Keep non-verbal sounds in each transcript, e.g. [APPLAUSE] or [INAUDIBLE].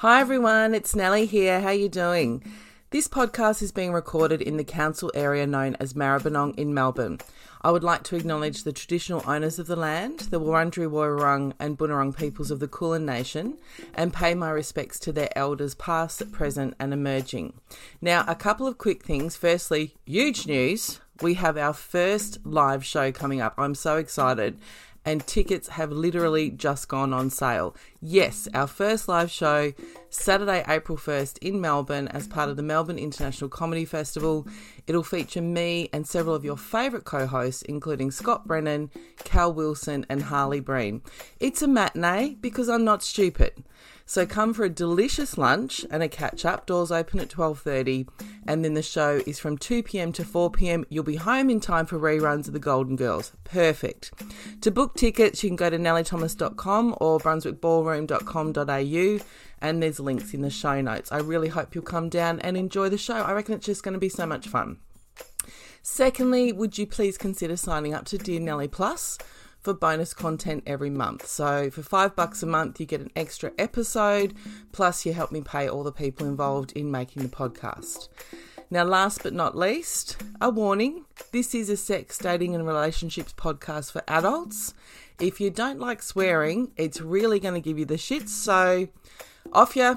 Hi everyone, it's Nelly here. How are you doing? This podcast is being recorded in the council area known as Maribyrnong in Melbourne. I would like to acknowledge the traditional owners of the land, the Wurundjeri Woi and Bunurong peoples of the Kulin Nation, and pay my respects to their elders past, present, and emerging. Now, a couple of quick things. Firstly, huge news. We have our first live show coming up. I'm so excited and tickets have literally just gone on sale. Yes, our first live show, Saturday, April 1st in Melbourne, as part of the Melbourne International Comedy Festival. It'll feature me and several of your favourite co hosts, including Scott Brennan, Cal Wilson, and Harley Breen. It's a matinee because I'm not stupid. So come for a delicious lunch and a catch up. Doors open at 12:30 and then the show is from 2 p.m. to 4 p.m. You'll be home in time for reruns of The Golden Girls. Perfect. To book tickets, you can go to nellythomas.com or brunswickballroom.com.au and there's links in the show notes. I really hope you'll come down and enjoy the show. I reckon it's just going to be so much fun. Secondly, would you please consider signing up to Dear Nelly Plus? For bonus content every month. So for five bucks a month, you get an extra episode, plus you help me pay all the people involved in making the podcast. Now, last but not least, a warning this is a sex, dating, and relationships podcast for adults. If you don't like swearing, it's really going to give you the shits. So, off ya.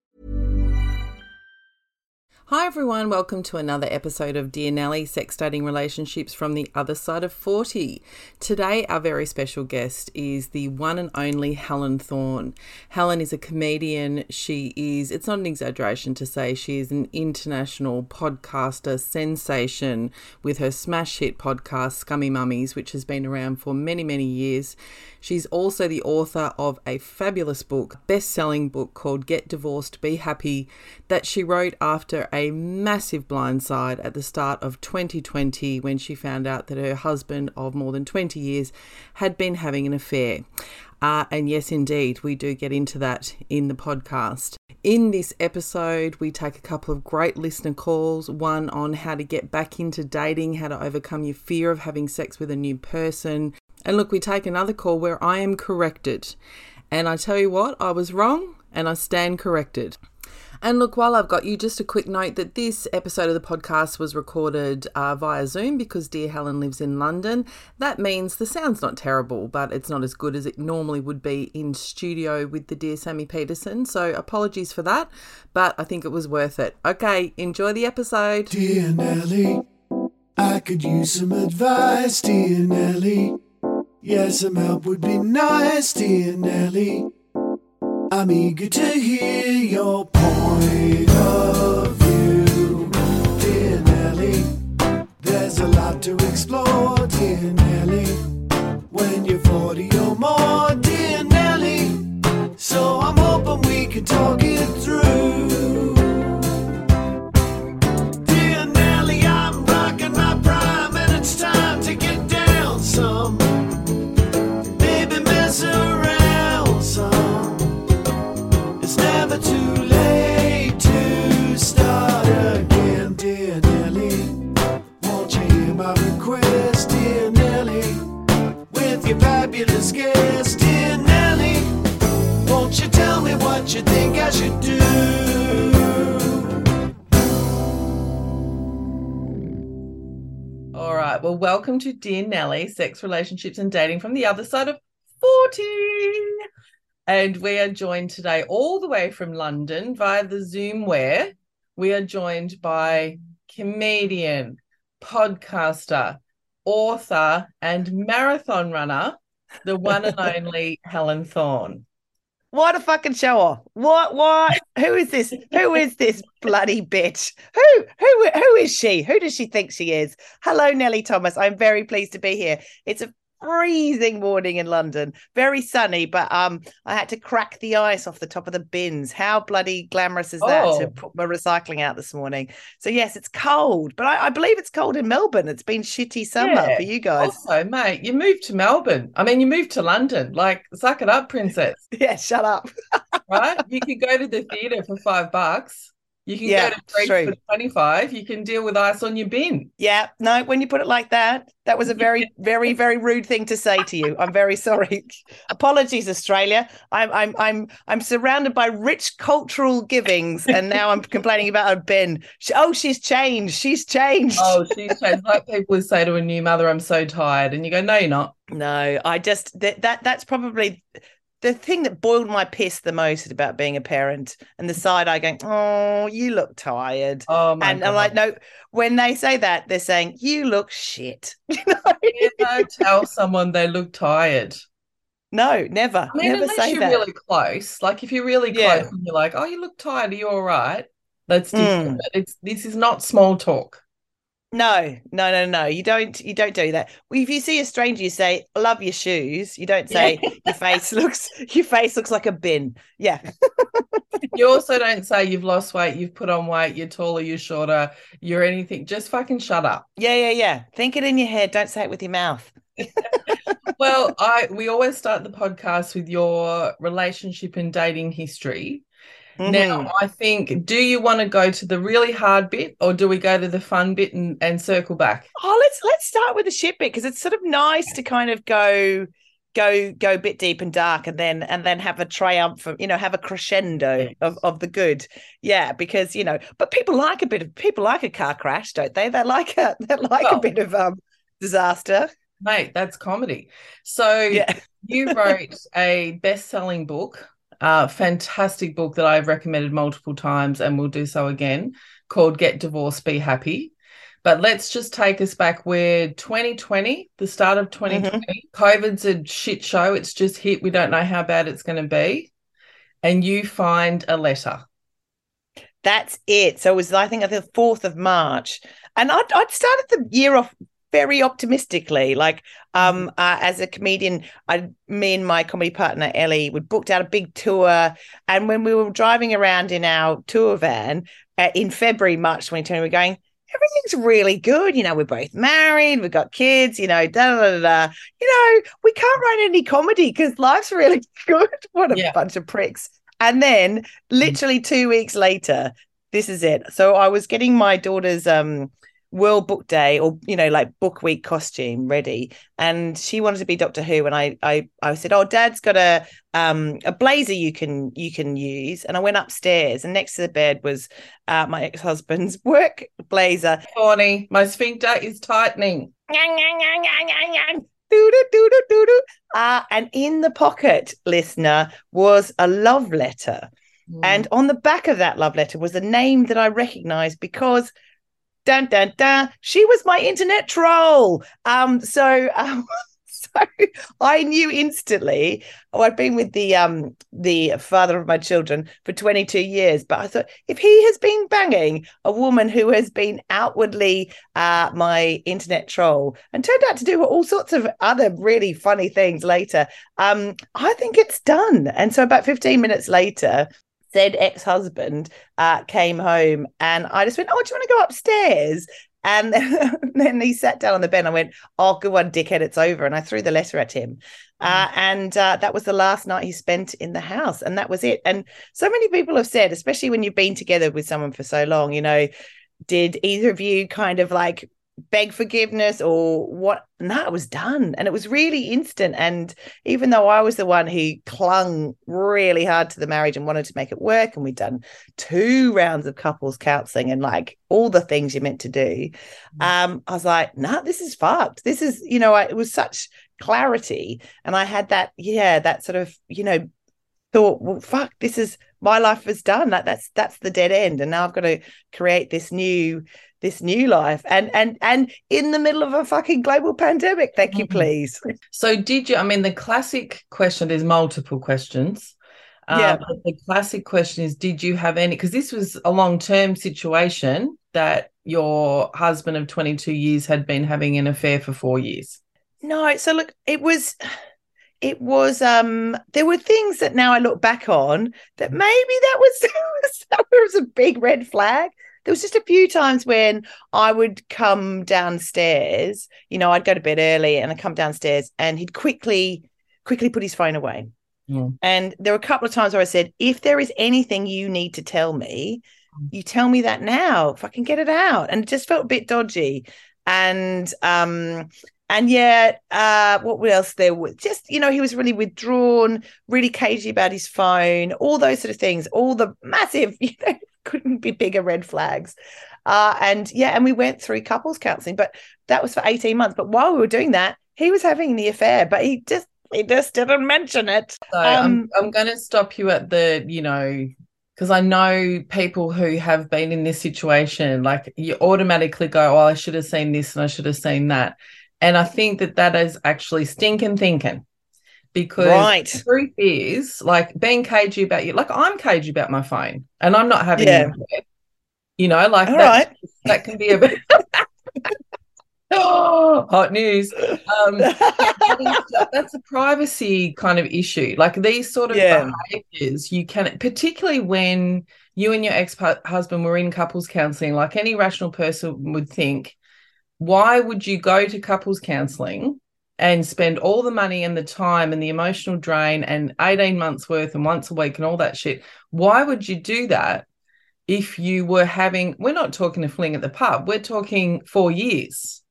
Hi, everyone. Welcome to another episode of Dear Nelly Sex Dating Relationships from the Other Side of 40. Today, our very special guest is the one and only Helen Thorn. Helen is a comedian. She is, it's not an exaggeration to say, she is an international podcaster sensation with her smash hit podcast, Scummy Mummies, which has been around for many, many years. She's also the author of a fabulous book, best selling book called Get Divorced, Be Happy, that she wrote after a massive blindside at the start of 2020 when she found out that her husband of more than 20 years had been having an affair. Uh, and yes, indeed, we do get into that in the podcast. In this episode, we take a couple of great listener calls one on how to get back into dating, how to overcome your fear of having sex with a new person, and look, we take another call where I am corrected. And I tell you what, I was wrong and I stand corrected. And look, while I've got you, just a quick note that this episode of the podcast was recorded uh, via Zoom because dear Helen lives in London. That means the sound's not terrible, but it's not as good as it normally would be in studio with the dear Sammy Peterson. So apologies for that, but I think it was worth it. Okay, enjoy the episode. Dear Nelly, I could use some advice, dear Nelly. Yes, some help would be nice, dear Nelly. I'm eager to hear your point of view, dear Nelly. There's a lot to explore, dear Nelly. When you're 40 or more, dear Nelly. So I'm hoping we can talk it through. What you think I should do? All right. Well, welcome to Dear Nelly, Sex, Relationships, and Dating from the Other Side of 40. And we are joined today all the way from London via the Zoomware. We are joined by comedian, podcaster, author, and marathon runner, the one and [LAUGHS] only Helen Thorn. What a fucking show off. What what who is this? Who is this bloody bitch? Who who who is she? Who does she think she is? Hello, Nelly Thomas. I'm very pleased to be here. It's a freezing morning in London. Very sunny, but um, I had to crack the ice off the top of the bins. How bloody glamorous is that to Oh. put my recycling out this morning? So yes, it's cold, but I, I believe it's cold in Melbourne. It's been shitty summer Yeah. for you guys. Also, mate, you moved to Melbourne. I mean, you moved to London. Like, suck it up, princess. [LAUGHS] Yeah, shut up. [LAUGHS] Right? you can go to the theatre for five bucks. You can Yeah, go to Greece true. for twenty-five. You can deal with ice on your bin. Yeah, no, when you put it like that, that was a [LAUGHS] very, very, very rude thing to say to you. I'm very sorry. [LAUGHS] Apologies, Australia. I'm I'm I'm I'm surrounded by rich cultural givings, and now I'm complaining about a bin. She- Oh, she's changed. She's changed. Oh, [LAUGHS] she's changed. Like people would say to a new mother, "I'm so tired," and you go, "No, you're not." No, I just that, that that's probably the thing that boiled my piss the most about being a parent and the side eye going, Oh, you look tired. Oh my and god! I'm like, no, when they say that, they're saying, You look shit. [LAUGHS] You know? never tell someone they look tired. No, never. I mean, never unless say you're that. really close. Like if you're really close Yeah. and you're like, "Oh, you look tired. Are you all right?" That's Mm. different. But It's this is not small talk. No, no, no, no. You don't you don't do that. If you see a stranger, you say, Love your shoes. You don't say your face [LAUGHS] looks your face looks like a bin. Yeah. [LAUGHS] You also don't say you've lost weight, you've put on weight, you're taller, you're shorter, you're anything. Just fucking shut up. Yeah, yeah, yeah. Think it in your head. Don't say it with your mouth. [LAUGHS] Well, I we always start the podcast with your relationship and dating history. Mhm. Now, I think, do you want to go to the really hard bit or do we go to the fun bit and, and circle back? Oh, let's let's start with the shit bit because it's sort of nice to kind of go go go a bit deep and dark and then and then have a triumph triumphant you know have a crescendo of, of the good yeah because you know but people like a bit of people like a car crash don't they they like a they like a bit of um disaster Mate, that's comedy. So yeah you wrote a best-selling book, uh, fantastic book that I've recommended multiple times and will do so again, called Get Divorced, Be Happy. But let's just take us back. We're 2020, the start of 2020. COVID's a shit show. It's just hit. We don't know how bad it's going to be. And you find a letter. That's it. So it was, I think, the 4th of March. And I'd, I'd started the year off very optimistically. Like, um, uh, as a comedian, I, me and my comedy partner, Ellie, would booked out a big tour. And when we were driving around in our tour van uh, in February, March 2020, we we're going, everything's really good. You know, we're both married, we've got kids, you know, da da da. da. You know, we can't write any comedy because life's really [LAUGHS] good. What a Yeah. bunch of pricks. And then literally two weeks later, this is it. So I was getting my daughter's um World Book Day or you know like book week costume ready, and she wanted to be Doctor Who, and I I I said, oh, Dad's got a um a blazer you can you can use, and I went upstairs, and next to the bed was uh, my ex husband's [LAUGHS] work blazer. Horny. My sphincter is tightening. Doo-doo, doo-doo, doo-doo. Uh, and in the pocket, listener, was a love letter. And on the back of that love letter was a name that I recognized because dun dun dun, she was my internet troll. Um, so um, [LAUGHS] so I knew instantly. Oh, I'd been with the um the father of my children for 22 years, but I thought if he has been banging a woman who has been outwardly uh my internet troll and turned out to do all sorts of other really funny things later, um, I think it's done. And so about 15 minutes later, said ex-husband uh, came home and I just went, Oh, do you want to go upstairs? And [LAUGHS] then he sat down on the bed and I went, Oh, good one, dickhead, it's over. And I threw the letter at him. Uh, and uh, that was the last night he spent in the house. And that was it. And so many people have said, especially when you've been together with someone for so long, you know, did either of you kind of like beg forgiveness or what? No, it was done. And it was really instant. And even though I was the one who clung really hard to the marriage and wanted to make it work, and we'd done two rounds of couples counseling and like all the things you're meant to do, um, I was like, nah, this is fucked. This is, you know, I, it was such clarity. And I had that, yeah, that sort of, you know, thought, well, fuck, this is my life is done. That that's that's the dead end. And now I've got to create this new this new life and and and in the middle of a fucking global pandemic thank you Mhm. please So did you? I mean, the classic question. There's multiple questions. Uh, Yeah. but the classic question is, did you have any? Because this was a long-term situation that your husband of 22 years had been having an affair for four years. No, so look, it was it was um there were things that now I look back on that maybe that was [LAUGHS] that was a big red flag. There was just a few times when I would come downstairs, you know, I'd go to bed early and I'd come downstairs and he'd quickly, quickly put his phone away. Mm. And there were a couple of times where I said, if there is anything you need to tell me, you tell me that now. If I can get it out. And it just felt a bit dodgy. And um, and yet, uh, what else there was? Just, you know, he was really withdrawn, really cagey about his phone, all those sort of things, all the massive, [LAUGHS] you know, couldn't be bigger red flags. Uh, and yeah, and we went through couples counseling, but that was for 18 months. But while we were doing that, he was having the affair, but he just he just didn't mention it. So Um, I'm I'm going to stop you at the you know because I know people who have been in this situation. Like you automatically go, "Oh, I should have seen this and I should have seen that," and I think that that is actually stinking thinking. Because Right. the truth is, like being cagey about you, like I'm cagey about my phone, and I'm not having Yeah. it. You know, like that, right. that can be a bit. oh, [LAUGHS] hot news. Um, [LAUGHS] that's a privacy kind of issue. Like these sort of Yeah. behaviors, you can, particularly when you and your ex husband were in couples counseling, like any rational person would think, why would you go to couples counseling and spend all the money and the time and the emotional drain and 18 months worth and once a week and all that shit? Why would you do that if you were having, we're not talking a fling at the pub, we're talking four years.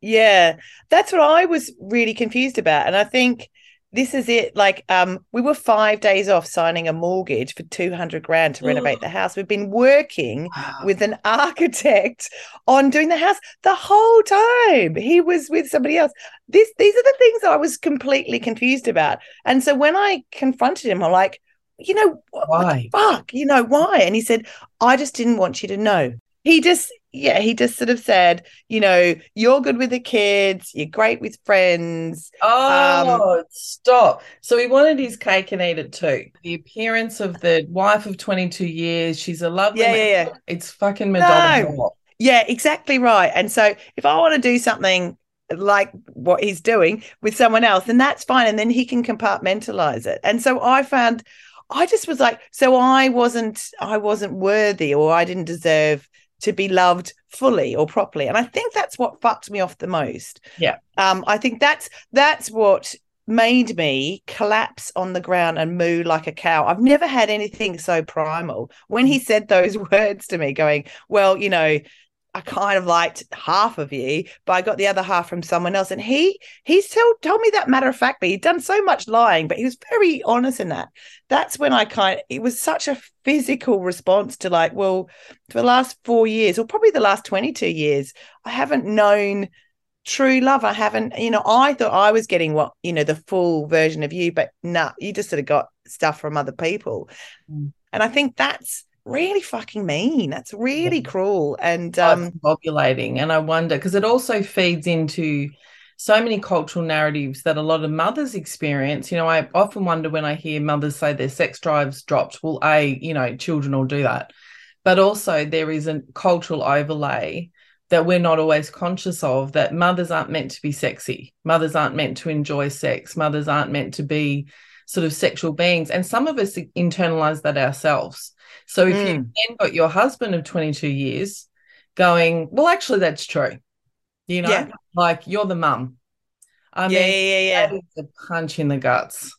Yeah, that's what I was really confused about. And I think this is it. Like, um, we were five days off signing a mortgage for 200 grand to renovate the house. We've been working with an architect on doing the house the whole time. He was with somebody else. This these are the things I was completely confused about. And so when I confronted him, I'm like, you know, what, what the Why? fuck? You know, why? And he said, I just didn't want you to know. He just, yeah, he just sort of said, you know, you're good with the kids, you're great with friends. Um, oh, stop. So he wanted his cake and eat it too. The appearance of the wife of 22 years, she's a lovely Yeah, yeah, yeah. It's fucking Madonna. No. Yeah, exactly right. And so if I want to do something like what he's doing with someone else, then that's fine. And then he can compartmentalize it. And so I found I just was like, so I wasn't I wasn't worthy or I didn't deserve to be loved fully or properly. And I think that's what fucked me off the most. Yeah. Um, I think that's that's what made me collapse on the ground and moo like a cow. I've never had anything so primal. When he said those [LAUGHS] words to me, going, Well, you know, I kind of liked half of you, but I got the other half from someone else. And he he's told told me that matter of factly. He'd done so much lying, but he was very honest in that. That's when I kind of it was such a physical response to like, well, for the last four years, or probably the last 22 years, I haven't known true love. I haven't, you know, I thought I was getting what, you know, the full version of you, but nah, you just sort of got stuff from other people. Mm. And I think that's really fucking mean. That's really Yeah. cruel. And um ovulating. And I wonder because it also feeds into so many cultural narratives that a lot of mothers experience. You know, I often wonder when I hear mothers say their sex drives dropped. Well, A, you know, children all do that. But also there is a cultural overlay that we're not always conscious of that mothers aren't meant to be sexy. Mothers aren't meant to enjoy sex. Mothers aren't meant to be sort of sexual beings. And some of us internalize that ourselves. So if you've then got your husband of 22 years going, well, actually, that's true. You know, Yeah. like you're the mum. I yeah, mean, yeah, yeah, yeah. that is a punch in the guts.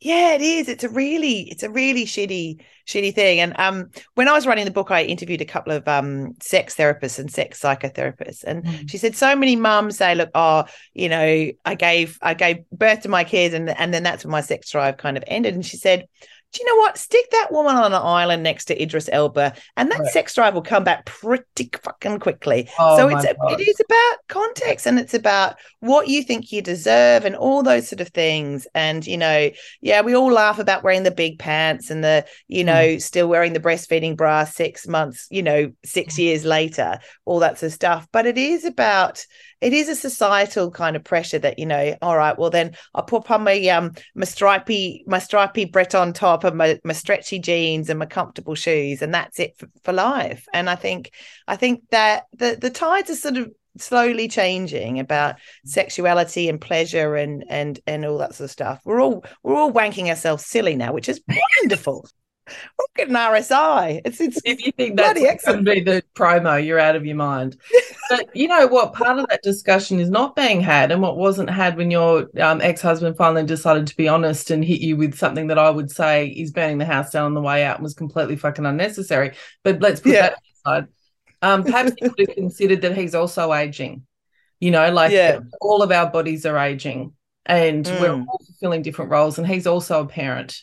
Yeah, it is. It's a really, it's a really shitty, shitty thing. And um, when I was writing the book, I interviewed a couple of um sex therapists and sex psychotherapists, and Mm. she said so many mums say, "Look, oh, you know, I gave, I gave birth to my kids, and and then that's when my sex drive kind of ended." And she said. Do you know what? Stick that woman on an island next to Idris Elba, and that Right. sex drive will come back pretty fucking quickly. Oh so it's God. it is about context, and it's about what you think you deserve, and all those sort of things. And you know, yeah, we all laugh about wearing the big pants and the, you know, mm. still wearing the breastfeeding bra six months, you know, six mm. years later, all that sort of stuff. But it is about, it is a societal kind of pressure that, you know, all right, well then I'll on my um my stripy, my stripy Breton top and my, my stretchy jeans and my comfortable shoes, and that's it for, for life. And I think I think that the the tides are sort of slowly changing about sexuality and pleasure and and and all that sort of stuff. We're all we're all wanking ourselves silly now, which is wonderful. Look at an RSI. It's it's if you think that's going to be the promo, you're out of your mind. [LAUGHS] but you know what? Part of that discussion is not being had, and what wasn't had when your um, ex-husband finally decided to be honest and hit you with something that I would say is burning the house down on the way out and was completely fucking unnecessary. But let's put Yeah. that aside. Um, perhaps he could have considered that he's also aging. You know, like Yeah. all of our bodies are aging, and we're Mm. all fulfilling different roles. And he's also a parent.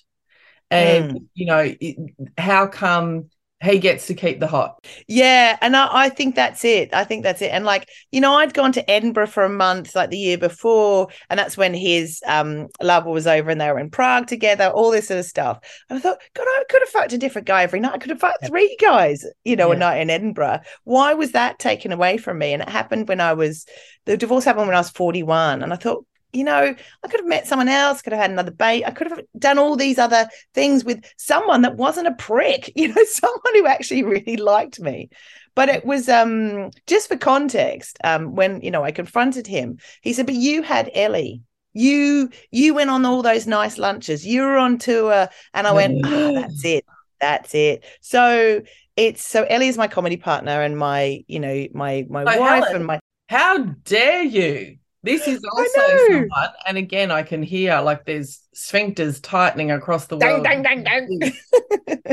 And Mm. you know, it, how come he gets to keep the hot? Yeah, and I, I think that's it. I think that's it. And like, you know, I'd gone to Edinburgh for a month like the year before, and that's when his um lover was over and they were in Prague together, all this sort of stuff. And I thought, God, I could have fucked a different guy every night. I could have fucked three guys, you know, a night in Edinburgh. Why was that taken away from me? And it happened when I was the divorce happened when I was 41. And I thought, you know, I could have met someone else, could have had another bait. I could have done all these other things with someone that wasn't a prick, [LAUGHS] you know, someone who actually really liked me. But it was um just for context, um, when you know I confronted him, he said, But you had Ellie. You you went on all those nice lunches, you were on tour, and I went, oh, that's it. That's it. So it's so Ellie is my comedy partner and my, you know, my my So, wife Helen, and my How dare you? This is also someone, and again, I can hear like there's sphincters tightening across the dang, world. dang, dang, dang.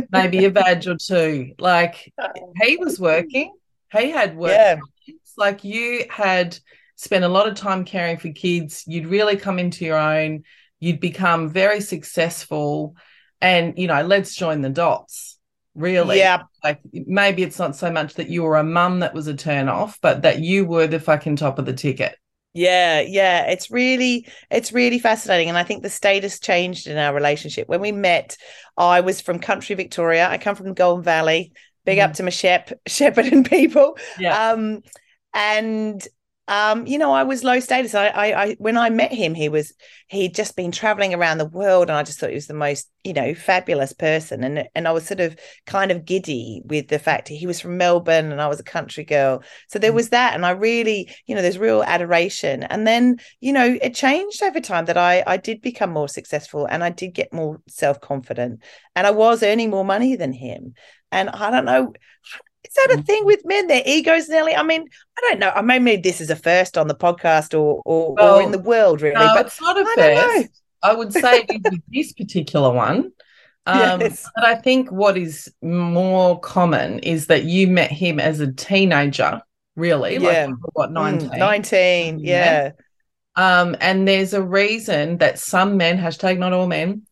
[LAUGHS] Maybe a badge or two. Like oh, he was working, he had work. Yeah. It's like you had spent a lot of time caring for kids. You'd really come into your own. You'd become very successful, and you know, let's join the dots. Really, Yeah. like maybe it's not so much that you were a mum that was a turn off, but that you were the fucking top of the ticket. Yeah, yeah, it's really it's really fascinating and I think the status changed in our relationship. When we met, I was from country Victoria. I come from the Goulburn Valley. Big up to my shep, [LAUGHS] Shepparton people. Yeah. Um and um you know I was low status. I, I I when I met him he was he'd just been traveling around the world and I just thought he was the most, you know, fabulous person and and I was sort of kind of giddy with the fact he was from Melbourne and I was a country girl. So there was that and I really, you know, there's real adoration. And then, you know, it changed over time that I I did become more successful and I did get more self-confident and I was earning more money than him. And I don't know is that a thing with men? Their egos, Nelly? I mean, I don't know. I mean, maybe this is a first on the podcast or or, or in the world, really. No, but it's not a I first. I would say it is with this particular one. [LAUGHS] Um, Yes. But I think what is more common is that you met him as a teenager, really, Yeah. like what, Mm, 19? 19. Yeah. Yeah. Um, and there's a reason that some men, hashtag not all men,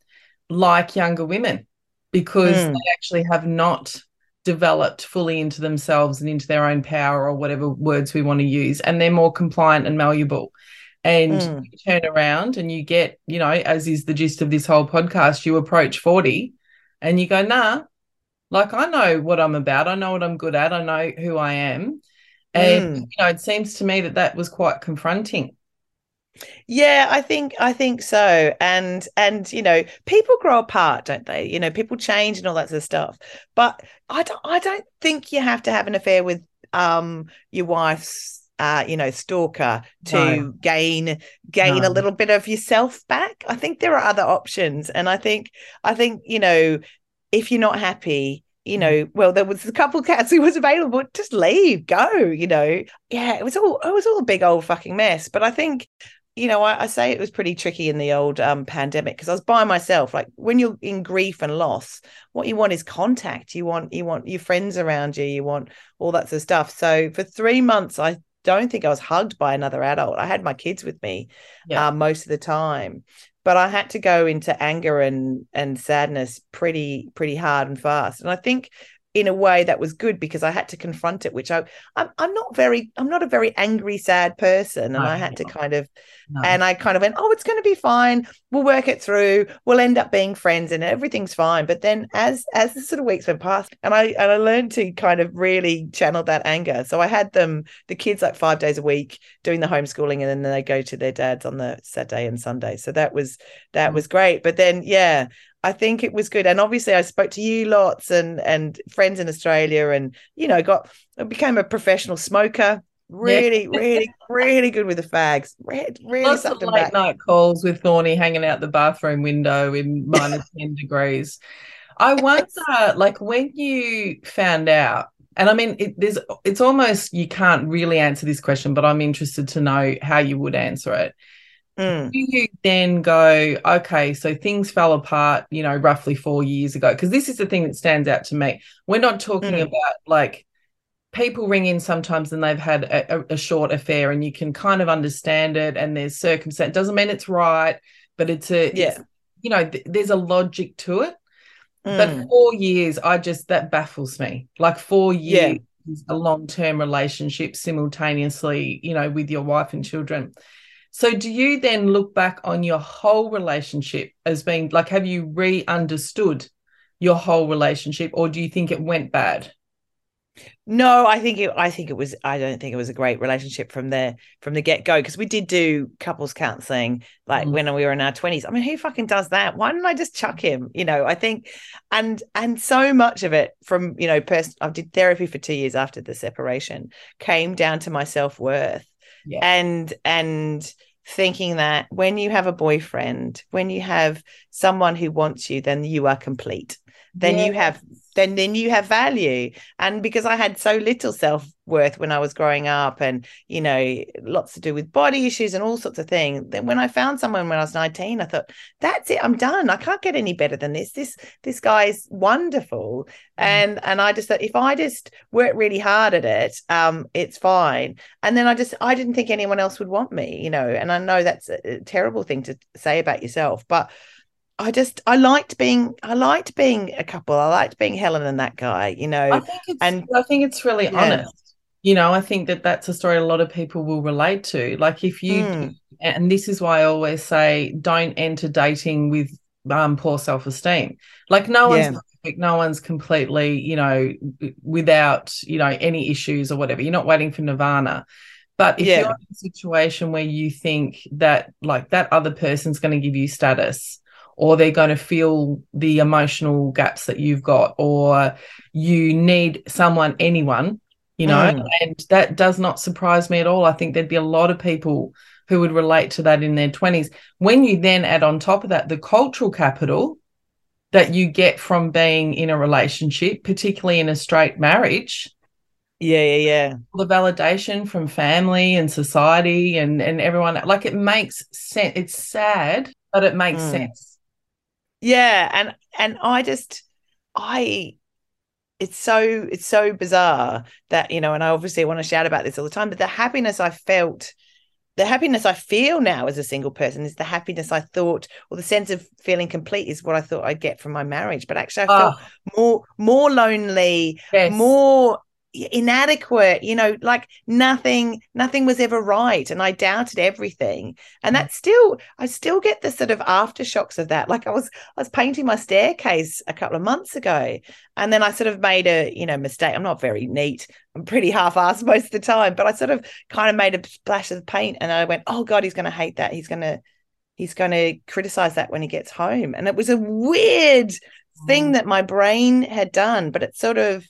like younger women because Mm. they actually have not developed fully into themselves and into their own power or whatever words we want to use. And they're more compliant and malleable. And Mm. you turn around and you get, you know, as is the gist of this whole podcast, you approach 40 and you go, nah, like I know what I'm about. I know what I'm good at. I know who I am. And, Mm. you know, it seems to me that that was quite confronting. Yeah, I think I think so. And and you know, people grow apart, don't they? You know, people change and all that sort of stuff. But I don't I don't think you have to have an affair with um your wife's uh, you know, stalker to No. gain gain No. a little bit of yourself back. I think there are other options. And I think I think, you know, if you're not happy, you know, well, there was a couple cats who was available. Just leave, go. You know, yeah, it was all it was all a big old fucking mess. But I think, you know, I, I say it was pretty tricky in the old um, pandemic because I was by myself. Like when you're in grief and loss, what you want is contact. You want you want your friends around you. You want all that sort of stuff. So for three months, I don't think I was hugged by another adult. I had my kids with me Yeah. uh, most of the time but I had to go into anger and and sadness pretty pretty hard and fast. And I think in a way that was good because I had to confront it, which I I'm, I'm not very I'm not a very angry sad person, and No, I had to kind of No. and I kind of went, oh, it's going to be fine. We'll work it through. We'll end up being friends, and everything's fine. But then, as as the sort of weeks went past, and I and I learned to kind of really channel that anger. So I had them, the kids, like five days a week doing the homeschooling, and then they go to their dads on the Saturday and Sunday. So that was that Mm. was great. But then, yeah. I think it was good, and obviously, I spoke to you lots and and friends in Australia, and you know, got I became a professional smoker Really, really, really good with the fags. Re- Really Lots of late back. night calls with Thorny hanging out the bathroom window in minus 10 degrees. I wonder, like, when you found out, and I mean, it, there's, it's almost you can't really answer this question, but I'm interested to know how you would answer it. Mm. Do you then go, okay, so things fell apart, you know, roughly four years ago? Because this is the thing that stands out to me. We're not talking Mm. about like people ring in sometimes and they've had a, a, short affair and you can kind of understand it and there's circumstance. Doesn't mean it's right, but it's a, Yeah. it's, you know, th- there's a logic to it. Mm. But four years, I just, that baffles me. Like four Yeah. years is a long term relationship simultaneously, you know, with your wife and children. So do you then look back on your whole relationship as being like, have you re understood your whole relationship or do you think it went bad? No, I think it. I think it was. I don't think it was a great relationship from the from the get go because we did do couples counseling like Mm. when we were in our twenties. I mean, who fucking does that? Why didn't I just chuck him? You know, I think, and and so much of it from you know, person. I did therapy for two years after the separation. Came down to my self worth, Yeah. and and thinking that when you have a boyfriend, when you have someone who wants you, then you are complete. Then you have then then you have value. And because i had so little self-worth when i was growing up and you know lots to do with body issues and all sorts of things then when i found someone when i was 19 i thought that's it i'm done. I can't get any better than this. This this guy's wonderful. And and i just thought if i just work really hard at it um it's fine. And then i just i didn't think anyone else would want me you know and i know that's a, a terrible thing to say about yourself but I just I liked being I liked being a couple. I liked being Helen and that guy, you know. I think it's and- I think it's really Yeah. honest. You know, I think that that's a story a lot of people will relate to. Like if you Mm. and this is why I always say don't enter dating with um poor self-esteem. Like no one's Yeah. perfect, no one's completely, you know, without, you know, any issues or whatever. You're not waiting for nirvana. But if Yeah. you're in a situation where you think that like that other person's going to give you status or they're going to feel the emotional gaps that you've got or you need someone anyone you know Mm. and that does not surprise me at all i think there'd be a lot of people who would relate to that in their 20s when you then add on top of that the cultural capital that you get from being in a relationship particularly in a straight marriage Yeah, yeah, yeah. the validation from family and society and and everyone like it makes sense it's sad but it makes Mm. sense Yeah, and and I just I it's so it's so bizarre that you know and I obviously want to shout about this all the time but the happiness I felt the happiness I feel now as a single person is the happiness I thought or the sense of feeling complete is what I thought I'd get from my marriage but actually I felt Ah, more more lonely yes. more inadequate you know like nothing nothing was ever right and i doubted everything. And mm. that's still i still get the sort of aftershocks of that. Like i was i was painting my staircase a couple of months ago and then i sort of made a you know mistake. I'm not very neat. I'm pretty half-assed [LAUGHS] most of the time but i sort of kind of made a splash of paint and i went oh god he's going to hate that. He's going to he's going to criticize that when he gets home. And it was a weird thing mm. that my brain had done but it's sort of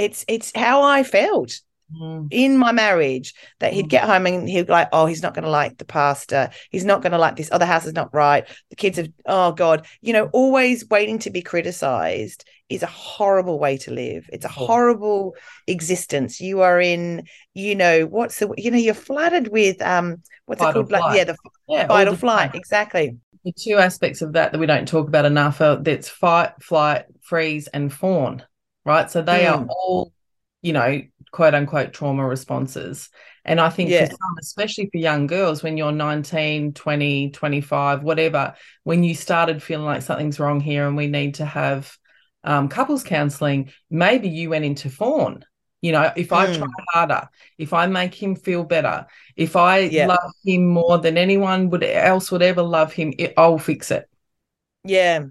it's it's how I felt Mm. in my marriage that he'd Mm. get home and he'd be like, oh, he's not going to like the pasta. He's not going to like this. Oh, the house is not right. The kids have, oh God, you know, always waiting to be criticized is a horrible way to live. It's a horrible existence. You are in, you know, what's the, you know, you're flooded with, um, what's Fight it called? Like, yeah, the Yeah, fight or flight. Exactly. The two aspects of that that we don't talk about enough are that's fight, flight, freeze, and fawn, right? So they are Mm. all, you know, quote unquote trauma responses. And I think Yeah. for some, especially for young girls, when you're 19, 20, 25, whatever, when you started feeling like something's wrong here and we need to have um, couples counseling, maybe you went into fawn. You know, if I Mm. try harder, if I make him feel better, if I Yeah. love him more than anyone would else would ever love him, it, I'll fix it. Yeah.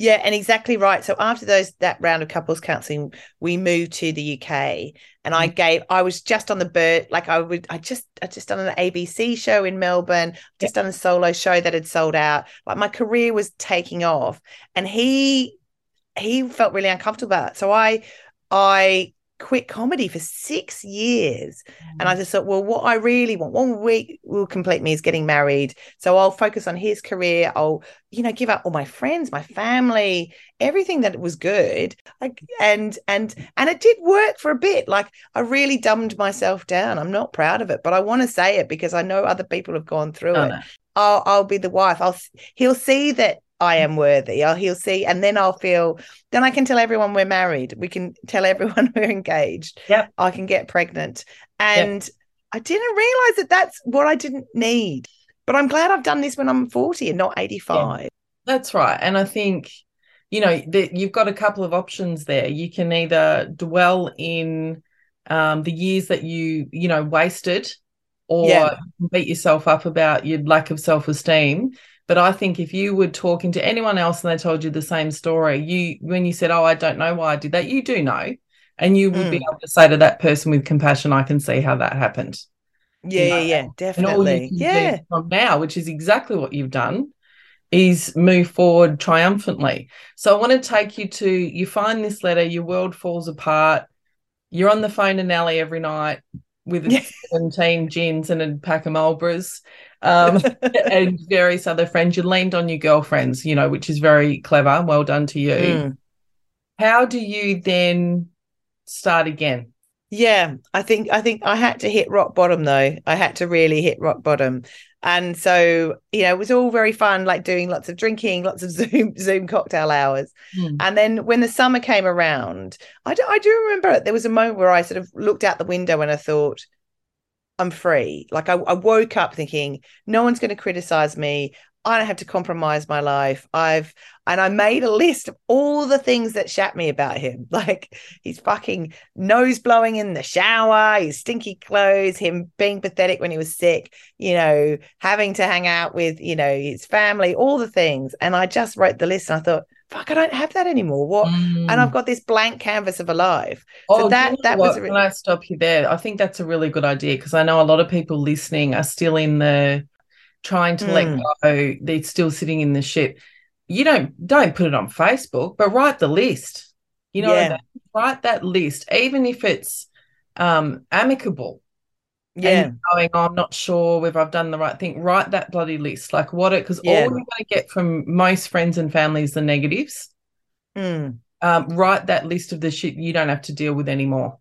Yeah, and exactly right. So after those that round of couples counseling, we moved to the UK and I mm-hmm. gave I was just on the bird like I would I just I just done an ABC show in Melbourne, just done a solo show that had sold out. Like my career was taking off and he he felt really uncomfortable about it. So I I quit comedy for six years. And I mm. just thought, well, what I really want, one week will complete me is getting married. So I'll focus on his career. I'll, you know, give up all my friends, my family, everything that was good. Like, and and and it did work for a bit. Like I really dumbed myself down. I'm not proud of it, but I want to say it because I know other people have gone through Oh, it. no. I'll I'll be the wife. I'll he'll see that I am worthy. I'll, he'll see, and then I'll feel. Then I can tell everyone we're married. We can tell everyone [LAUGHS] we're engaged. Yep. I can get pregnant, and I didn't realize that that's what I didn't need. But I'm glad I've done this when I'm 40 and not 85. That's right. And I think, you know, that you've got a couple of options there. You can either dwell in um, the years that you, you know, wasted or Yeah. beat yourself up about your lack of self esteem. But I think if you were talking to anyone else and they told you the same story, you, when you said, Oh, I don't know why I did that, you do know. And you would be Mm. able to say to that person with compassion, I can see how that happened. Yeah, know, yeah, yeah, And all you definitely. Yeah, from now, which is exactly what you've done, is move forward triumphantly. So I want to take you to you find this letter, your world falls apart. You're on the phone to Nelly every night with Yeah. 17 gins and a pack of Marlboros um, [LAUGHS] and various other friends. You leaned on your girlfriends, you know, which is very clever. Well done to you. Mm. How do you then start again? Yeah, I think I think I had to hit rock bottom though. I had to really hit rock bottom. And so, you know, it was all very fun, like doing lots of drinking, [LAUGHS] lots of Zoom Zoom cocktail hours. Hmm. And then when the summer came around, I do, I do remember there was a moment where I sort of looked out the window and I thought, I'm free. Like I, I woke up thinking, no one's going to criticize me. I don't have to compromise my life. I've and I made a list of all the things that shat me about him. [LAUGHS] Like he's fucking nose blowing in the shower, his stinky clothes, him being pathetic when he was sick, you know, having to hang out with, you know, his family, all the things. And I just wrote the list and I thought, fuck, I don't have that anymore. What? And mm. I've got this blank canvas of a life. Oh, do that- you know that was what? a re- Can I stop you there? I think that's a really good idea because I know a lot of people listening are still in the trying to let Mm. go. They're still sitting in the ship. You don't don't put it on Facebook, but write the list. You know, what I mean? write that list, even if it's um amicable. Yeah. going, "Oh, I'm not sure whether I've done the right thing. Write that bloody list. Like what it because Yeah. all you're going to get from most friends and family is the negatives. Mm. Um, write that list of the shit you don't have to deal with anymore.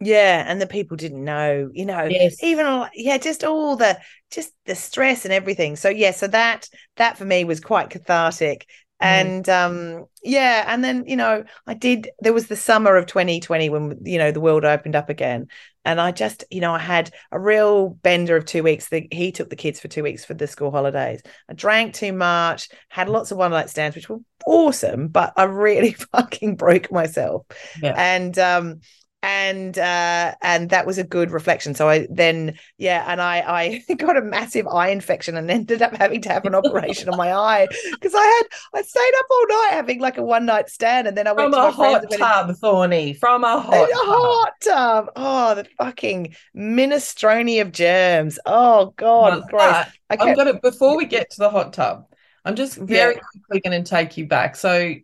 Yeah, and the people didn't know, you know, Yes. even all- yeah, just all the just the stress and everything. So yeah, so that that for me was quite cathartic. Mm. And um yeah, and then you know, I did there was the summer of 2020 when you know the world opened up again. And I just, you know, I had a real bender of two weeks. The, he took the kids for two weeks for the school holidays. I drank too much, had lots of one night stands, which were awesome, but I really [LAUGHS] fucking broke myself Yeah. and um and uh and that was a good reflection so i then yeah and i i [LAUGHS] got a massive eye infection and ended up having to have an operation on my eye because i had i stayed up all night having like a one night stand and then i went From to a hot and tub, Thorny. From a hot a tub. hot tub oh the fucking minestrone of germs oh god Well, gross but I I'm gonna before we get to the hot tub, I'm just very quickly going to take you back. So,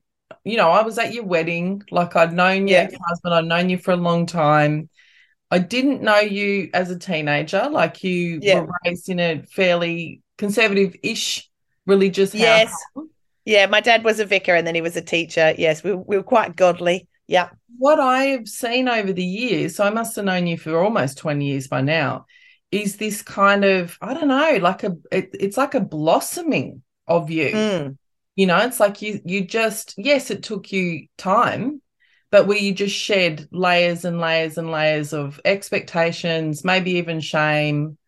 you know, I was at your wedding. Like I'd known your Yeah. ex-husband. I'd known you for a long time. I didn't know you as a teenager. Like you Yeah. were raised in a fairly conservative-ish religious Yes. household. yeah my dad was a vicar and then he was a teacher yes we, we were quite godly yeah what I have seen over the years, so I must have known you for almost 20 years by now, is this kind of, I don't know, like a it, it's like a blossoming of you. Mm. You know, it's like you you just yes, it took you time, but where you just shed layers and layers and layers of expectations, maybe even shame,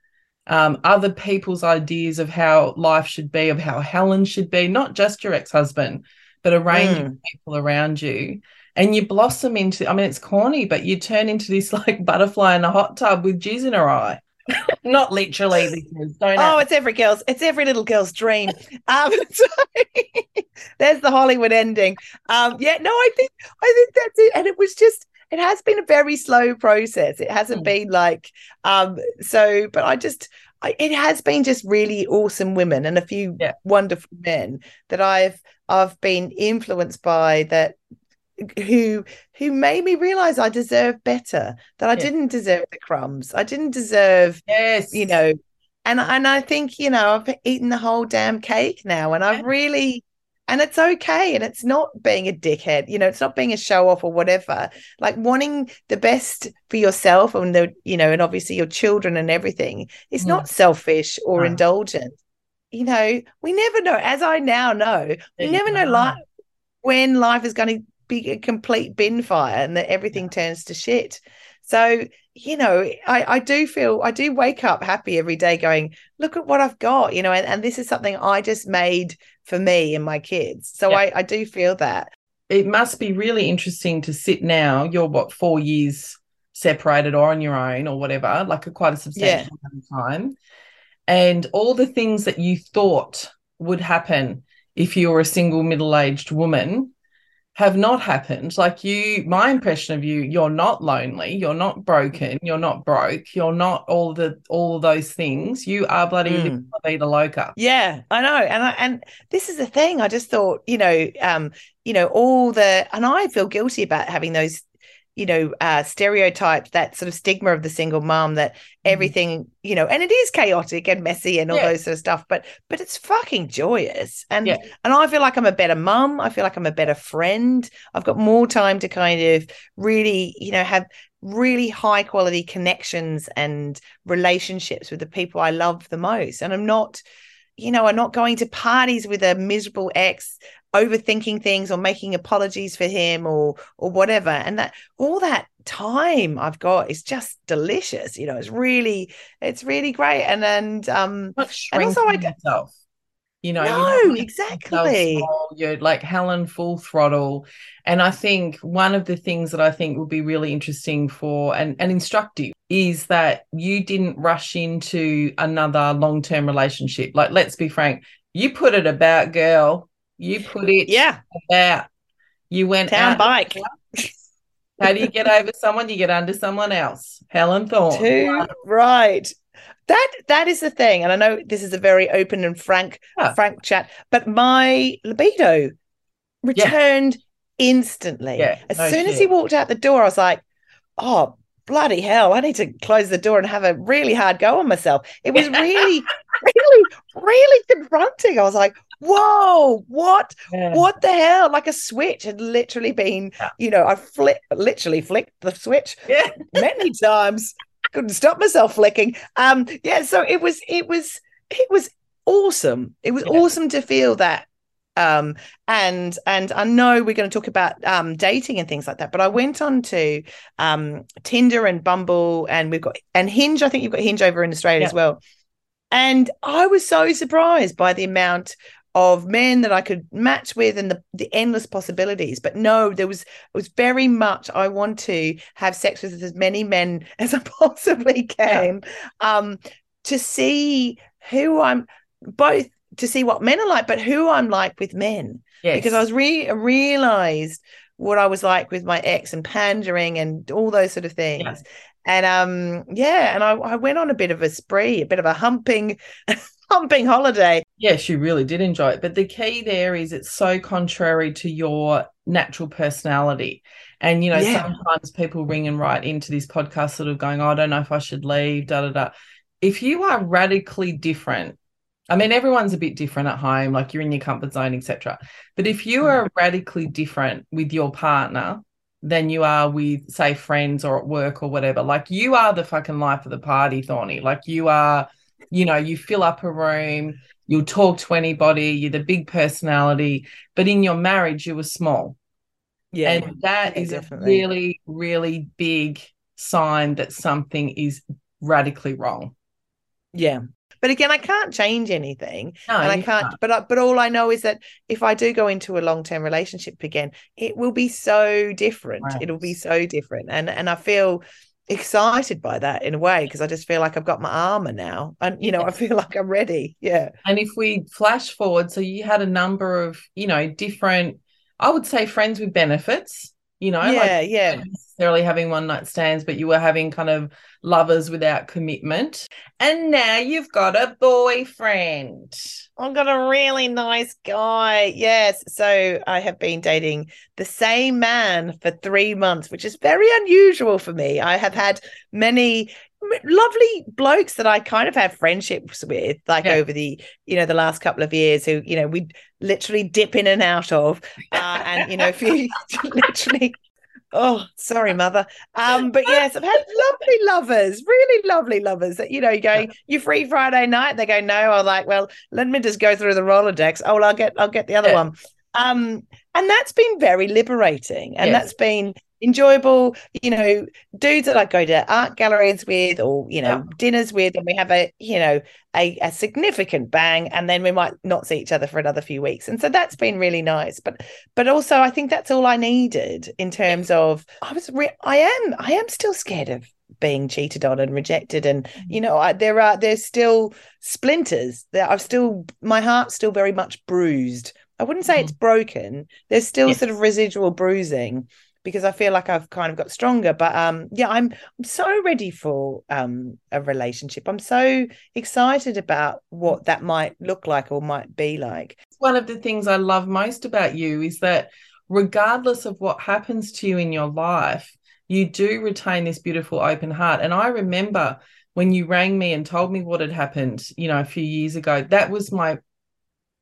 um, other people's ideas of how life should be, of how Helen should be, not just your ex-husband, but a range of people around you. And you blossom into, I mean, it's corny, but you turn into this [LAUGHS] like butterfly in a hot tub with jizz in her eye. Not literally, listeners. Don't Oh, it's every girl's, it's every little girl's dream. Um, [LAUGHS] so there's the Hollywood ending. Um, yeah, no, I think I think that's it. And it was just, it has been a very slow process. It hasn't Mm. been like, um, so, but I just, I, it has been just really awesome women and a few Yeah. wonderful men that I've I've been influenced by that who who made me realize I deserve better, that I Yeah. didn't deserve the crumbs. I didn't deserve, Yes. you know, and and I think, you know, I've eaten the whole damn cake now and I've really and it's okay and it's not being a dickhead, you know, it's not being a show off or whatever. Like wanting the best for yourself and the, you know, and obviously your children and everything is Mm. not selfish or indulgent. You know, we never know, as I now know, we Yeah, never know no. life when life is going to be a complete bin fire and that everything turns to shit. So, you know, I, I do feel I do wake up happy every day going, look at what I've got, you know, and, and this is something I just made for me and my kids. So Yeah. I, I do feel that. it must be really interesting to sit now. You're what four years separated or on your own or whatever, like a quite a substantial amount of time, and all the things that you thought would happen if you were a single middle-aged woman have not happened. Like you, my impression of you, you're not lonely, you're not broken, you're not broke, you're not all the all of those things. You are bloody Mm. la loca. Yeah, I know. And I and this is the thing. I just thought, you know, um, you know, all the and I feel guilty about having those, you know, uh stereotypes, that sort of stigma of the single mom that everything, you know, and it is chaotic and messy and all Yeah. those sort of stuff, but but it's fucking joyous. And Yeah. and I feel like I'm a better mum. I feel like I'm a better friend. I've got more time to kind of really, you know, have really high quality connections and relationships with the people I love the most. And I'm not, you know, I'm not going to parties with a miserable ex, overthinking things or making apologies for him or or whatever. And that all that time I've got is just delicious. You know, it's really, it's really great. And and um And also, I yourself. You know, no, don't exactly. You're like Helen full throttle. And I think one of the things that I think would be really interesting for and, and instructive is that you didn't rush into another long-term relationship. Like, let's be frank, you put it about, girl. You put it Yeah, about. You went out. bike. [LAUGHS] How do you get over someone? You get under someone else. Helen Thorn. Too right. That that is the thing, and I know this is a very open and frank Yeah. frank chat, but my libido returned instantly. Yeah, as no soon as he walked out the door, I was like, "Oh bloody hell! I need to close the door and have a really hard go on myself." It was really, [LAUGHS] really, really confronting. I was like, "Whoa, what Yeah. what the hell? Like a switch had literally been, Yeah. you know, I flick literally flicked the switch Yeah. many [LAUGHS] times. Couldn't stop myself flicking. Um, yeah, so it was it was it was awesome. It was awesome to feel that. Um, and and I know we're going to talk about um dating and things like that, but I went on to um Tinder and Bumble and we've got and Hinge. I think you've got Hinge over in Australia as well. And I was so surprised by the amount of men that I could match with and the, the endless possibilities. But no, there was it was very much I want to have sex with as many men [LAUGHS] as I possibly [LAUGHS] can. Um to see who I'm both to see what men are like, but who I'm like with men. Yes. Because I was re realized what I was like with my ex and pandering and all those sort of things. Yeah. And um yeah, and I, I went on a bit of a spree, a bit of a humping [LAUGHS] humping holiday. Yes, you really did enjoy it. But the key there is it's so contrary to your natural personality. And, you know, Yeah. sometimes people ring and write into this podcast sort of going, oh, I don't know if I should leave, da da da. If you are radically different, I mean, everyone's a bit different at home, like you're in your comfort zone, etc. But if you mm-hmm. are radically different with your partner than you are with, say, friends or at work or whatever, like you are the fucking life of the party, Thorny. Like you are, you know, you fill up a room, you'll talk to anybody, you're the big personality, but in your marriage, you were small. Yeah. And that Yeah, is definitely. a really, really big sign that something is radically wrong. Yeah. But again, I can't change anything. No, and I you can't, but I, but all I know is that if I do go into a long-term relationship again, it will be so different. It'll be so different. And and I feel excited by that in a way because I just feel like I've got my armor now. And you know, I feel [LAUGHS] like I'm ready. Yeah. And if we flash forward, so you had a number of, you know, different, I would say friends with benefits, you know, yeah, like yeah. necessarily having one night stands, but you were having kind of lovers without commitment. And now you've got a boyfriend. I've got a really nice guy. Yes. So I have been dating the same man for three months, which is very unusual for me. I have had many lovely blokes that I kind of have friendships with, like Yeah. over the, you know, the last couple of years who, you know, we literally dip in and out of. Uh, and, you know, if you [LAUGHS] literally Oh, sorry, mother. Um, but [LAUGHS] yes, I've had lovely lovers, really lovely lovers that you know, you're going, you free Friday night. They go, no. I'm like, well, let me just go through the Rolodex. Oh, well, I'll get, I'll get the other Yeah. one. Um, and that's been very liberating, and Yes. that's been enjoyable. You know, dudes that I go to art galleries with, or you know, Yeah. dinners with, and we have a, you know, a, a significant bang, and then we might not see each other for another few weeks, and so that's been really nice. But but also I think that's all I needed in terms of I was re- I am I am still scared of being cheated on and rejected. And you mm. know I, there are there's still splinters. There I've still my heart's still very much bruised. I wouldn't say it's mm-hmm. broken. There's still sort of residual bruising because I feel like I've kind of got stronger but um yeah I'm I'm so ready for um a relationship I'm so excited about what that might look like or might be like One of the things I love most about you is that regardless of what happens to you in your life, you do retain this beautiful open heart. And I remember when you rang me and told me what had happened, you know, a few years ago, that was my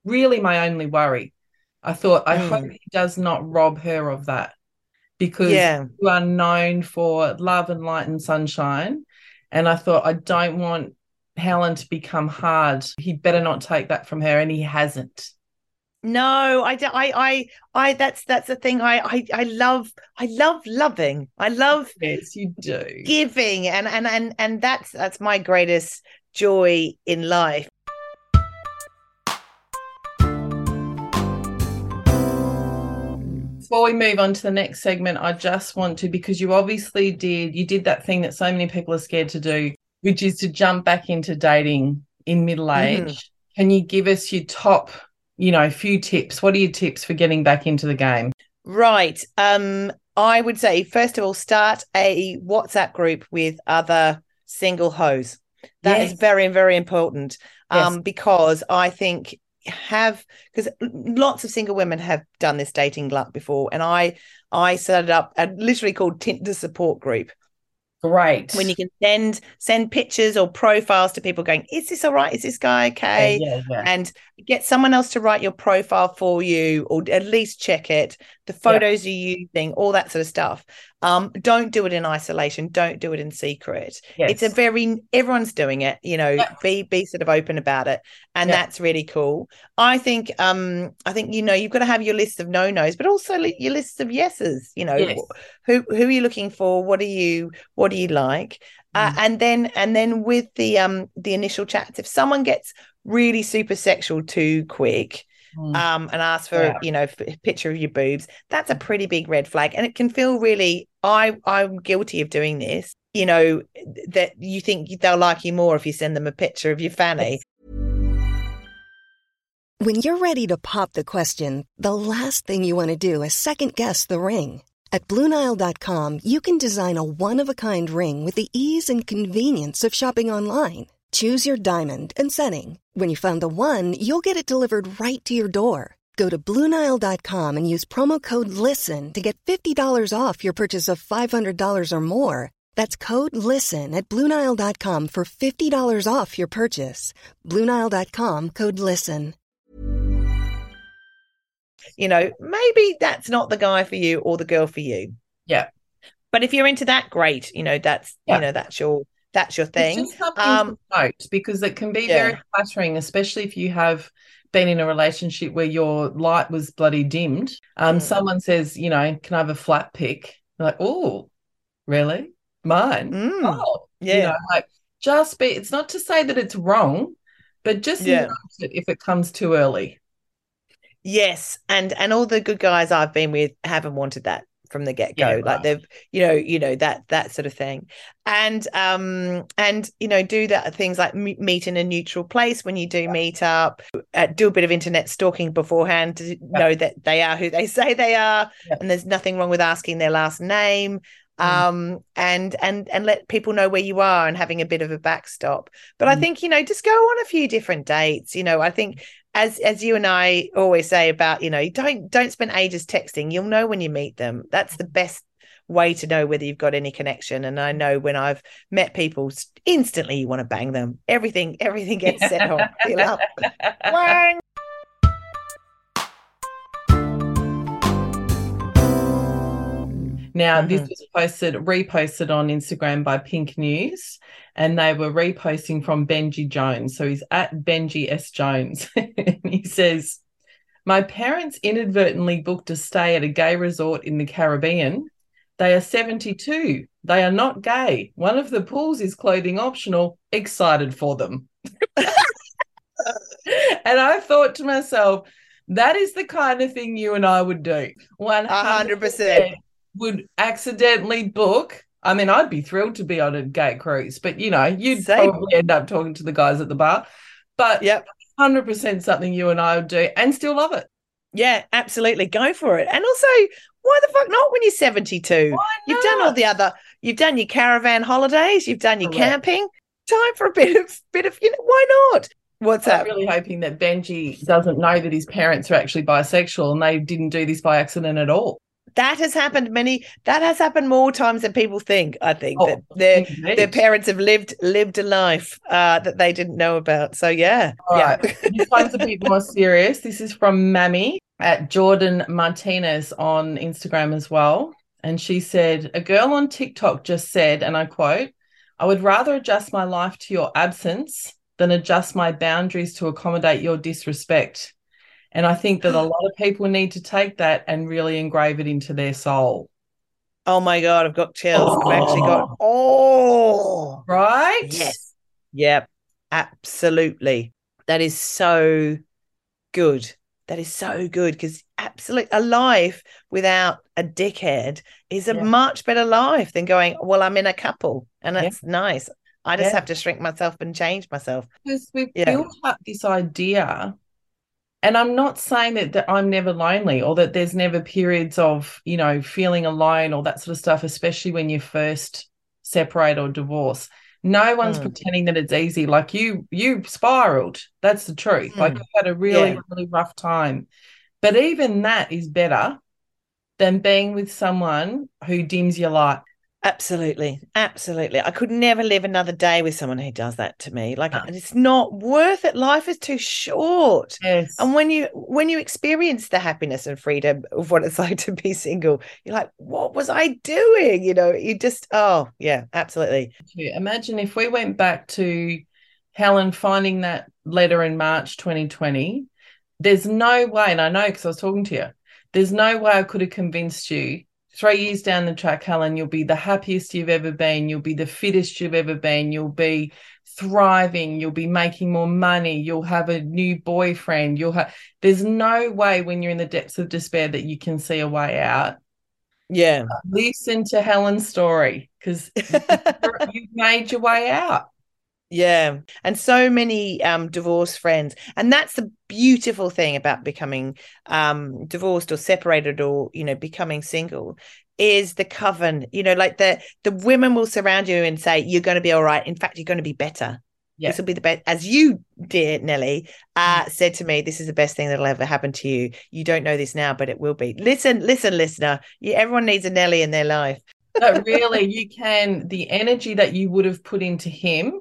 really my only worry. I thought, I Mm. hope he does not rob her of that because Yeah. you are known for love and light and sunshine. And I thought, I don't want Helen to become hard. He better not take that from her. And he hasn't. No, I, I, I, I. That's that's the thing. I, I, I love, I love loving. I love Yes, you do. giving, and and and and that's that's my greatest joy in life. Before we move on to the next segment, I just want to, because you obviously did, you did that thing that so many people are scared to do, which is to jump back into dating in middle age. Can you give us your top, you know, few tips? What are your tips for getting back into the game? Right. Um, I would say first of all, start a WhatsApp group with other single hoes. That is Yes. very, very important. Yes. Um, because I think have because lots of single women have done this dating glut before, and I I set it up and literally called Tinder support group Great. when you can send send pictures or profiles to people going, is this all right? Is this guy okay? Uh, yeah, yeah. and get someone else to write your profile for you or at least check it the photos you're using all that sort of stuff um don't do it in isolation don't do it in secret it's a very everyone's doing it you know Yeah. be be sort of open about it and Yeah. that's really cool i think um i think you know you've got to have your list of no nos but also your lists of yeses you know Yes. who who are you looking for what are you what do you like uh, Mm. and then and then with the um the initial chats if someone gets really super sexual too quick Mm. um and ask for Yeah. you know f- a picture of your boobs that's a pretty big red flag and it can feel really i i'm guilty of doing this you know that you think they'll like you more if you send them a picture of your fanny When you're ready to pop the question, the last thing you want to do is second guess the ring. At Bluenile.com, you can design a one of a kind ring with the ease and convenience of shopping online. Choose your diamond and setting. When you find the one, you'll get it delivered right to your door. Go to Bluenile.com and use promo code LISTEN to get $50 off your purchase of $500 or more. That's code LISTEN at Bluenile.com for $50 off your purchase. Bluenile.com code LISTEN. you know maybe that's not the guy for you or the girl for you Yeah. but if you're into that great you know that's Yeah. you know that's your that's your It's thing just something um to note because it can be Yeah. very flattering, especially if you have been in a relationship where your light was bloody dimmed. Um, Mm. someone says, you know, can I have a flat pick? You're like, oh, really? Mine? mm, Oh, yeah you know, like just be. It's not to say that it's wrong, but just Yeah. note it if it comes too early. Yes, and and all the good guys I've been with haven't wanted that from the get go. Yeah, like they've, you know, you know that that sort of thing, and um and you know do that things like meet in a neutral place when you do meet up, uh, do a bit of internet stalking beforehand to know that they are who they [LAUGHS] say they are, Yeah. and there's nothing wrong with asking their last name. Mm. Um and and and let people know where you are and having a bit of a backstop. But I Mm. think you know just go on a few different dates. You know, I think as as you and I always say about you know don't don't spend ages texting. You'll know when you meet them. That's the best way to know whether you've got any connection. And I know when I've met people, instantly you want to bang them. Everything everything gets set off. Up. Wang. Now, this Mhm. was posted, reposted on Instagram by Pink News, and they were reposting from Benji Jones. So he's at Benji S. Jones. [LAUGHS] and he says, My parents inadvertently booked a stay at a gay resort in the Caribbean. They are 72. They are not gay. One of the pools is clothing optional. Excited for them. [LAUGHS] and I thought to myself, that is the kind of thing you and I would do. 100%. Hundred percent. Would accidentally book. I mean, I'd be thrilled to be on a gay cruise, but you know, you'd Same. probably end up talking to the guys at the bar. But Yep. 100% something you and I would do and still love it. Yeah, absolutely. Go for it. And also, why the fuck not when you're 72? You've done all the other, you've done your caravan holidays, you've done your camping. Time for a bit of bit of, you know, why not? What's up? I'm that? really hoping that Benji doesn't know that his parents are actually bisexual and they didn't do this by accident at all. That has happened many that has happened more times than people think, I think. Oh, that their their parents have lived lived a life uh, that they didn't know about. So yeah. All yeah. right. this one's a bit more serious. This is from Mammy at Jordan Martinez on Instagram as well. And she said, A girl on TikTok just said, and I quote, I would rather adjust my life to your absence than adjust my boundaries to accommodate your disrespect. And I think that a [GASPS] lot of people need to take that and really engrave it into their soul. Oh my god, I've got chills. I've actually got oh Right? Yes. Yep. Absolutely. That is so good. That is so good because absolutely a life without a dickhead is a Yeah. much better life than going, well, I'm in a couple and Yeah. that's nice. I just Yeah. have to shrink myself and change myself. because we've Yeah. built up this idea and i'm not saying that, that i'm never lonely or that there's never periods of you know feeling alone or that sort of stuff especially when you first separate or divorce no one's Mm. pretending that it's easy like you you spiraled that's the truth like Mm. you had a really Yeah. really rough time but even that is better than being with someone who dims your light Absolutely. Absolutely. I could never live another day with someone who does that to me. Like No. it's not worth it. Life is too short. yes And when you when you experience the happiness and freedom of what it's [LAUGHS] like to be single, you're like, what was I doing? You know, you just oh yeah, absolutely. Imagine if we went back to Helen finding that letter in March 2020. There's no way, and I know because I was talking to you, there's no way I could have convinced you three years down the track, Helen, you'll be the happiest you've ever been. You'll be the fittest you've ever been. You'll be thriving. You'll be making more money. You'll have a new boyfriend. You'll have, there's no way when you're in the depths of despair that you can see a way out. Yeah. Listen to Helen's story because [LAUGHS] you've made your way out. Yeah. And so many um divorced friends. And that's the beautiful thing about becoming um divorced or separated or, you know, becoming single is the coven. You know, like the the women will surround you and say, You're gonna be all right. In fact, you're gonna be better. Yeah. This will be the best as you, dear Nelly, uh, said to me, This is the best thing that'll ever happen to you. You don't know this now, but it will be. Listen, listen, listener. You, everyone needs a Nelly in their life. but really you can the energy that you would have put into him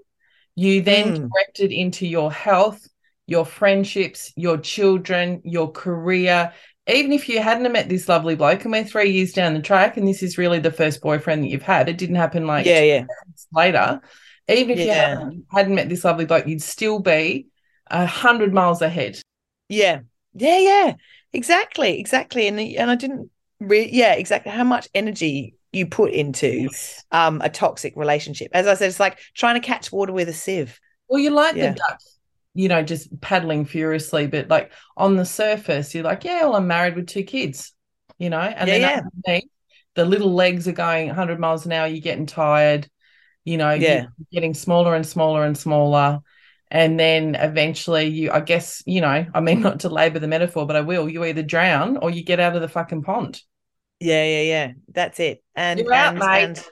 you then Mm. directed into your health your friendships your children your career even if you hadn't met this lovely bloke and we're three years down the track and this is really the first boyfriend that you've had it didn't happen like yeah, yeah. later even if you hadn't, hadn't met this lovely bloke you'd still be a hundred miles ahead Yeah. Yeah, yeah. Exactly. Exactly. And and I didn't re- yeah, exactly how much energy you put into um a toxic relationship. As I said, it's like trying to catch water with a sieve. Well, you like Yeah. the duck, you know, just paddling furiously, but like on the surface, you're like, yeah, well, I'm married with two kids, you know, and Yeah, then yeah. the little legs are going 100 miles an hour, you're getting tired, you know, Yeah. getting smaller and smaller and smaller. And then eventually you, I guess, you know, I mean, [LAUGHS] not to labor the metaphor, but I will, you either drown or you get out of the fucking pond. Yeah, yeah, yeah. That's it. And You're out, and, mate. and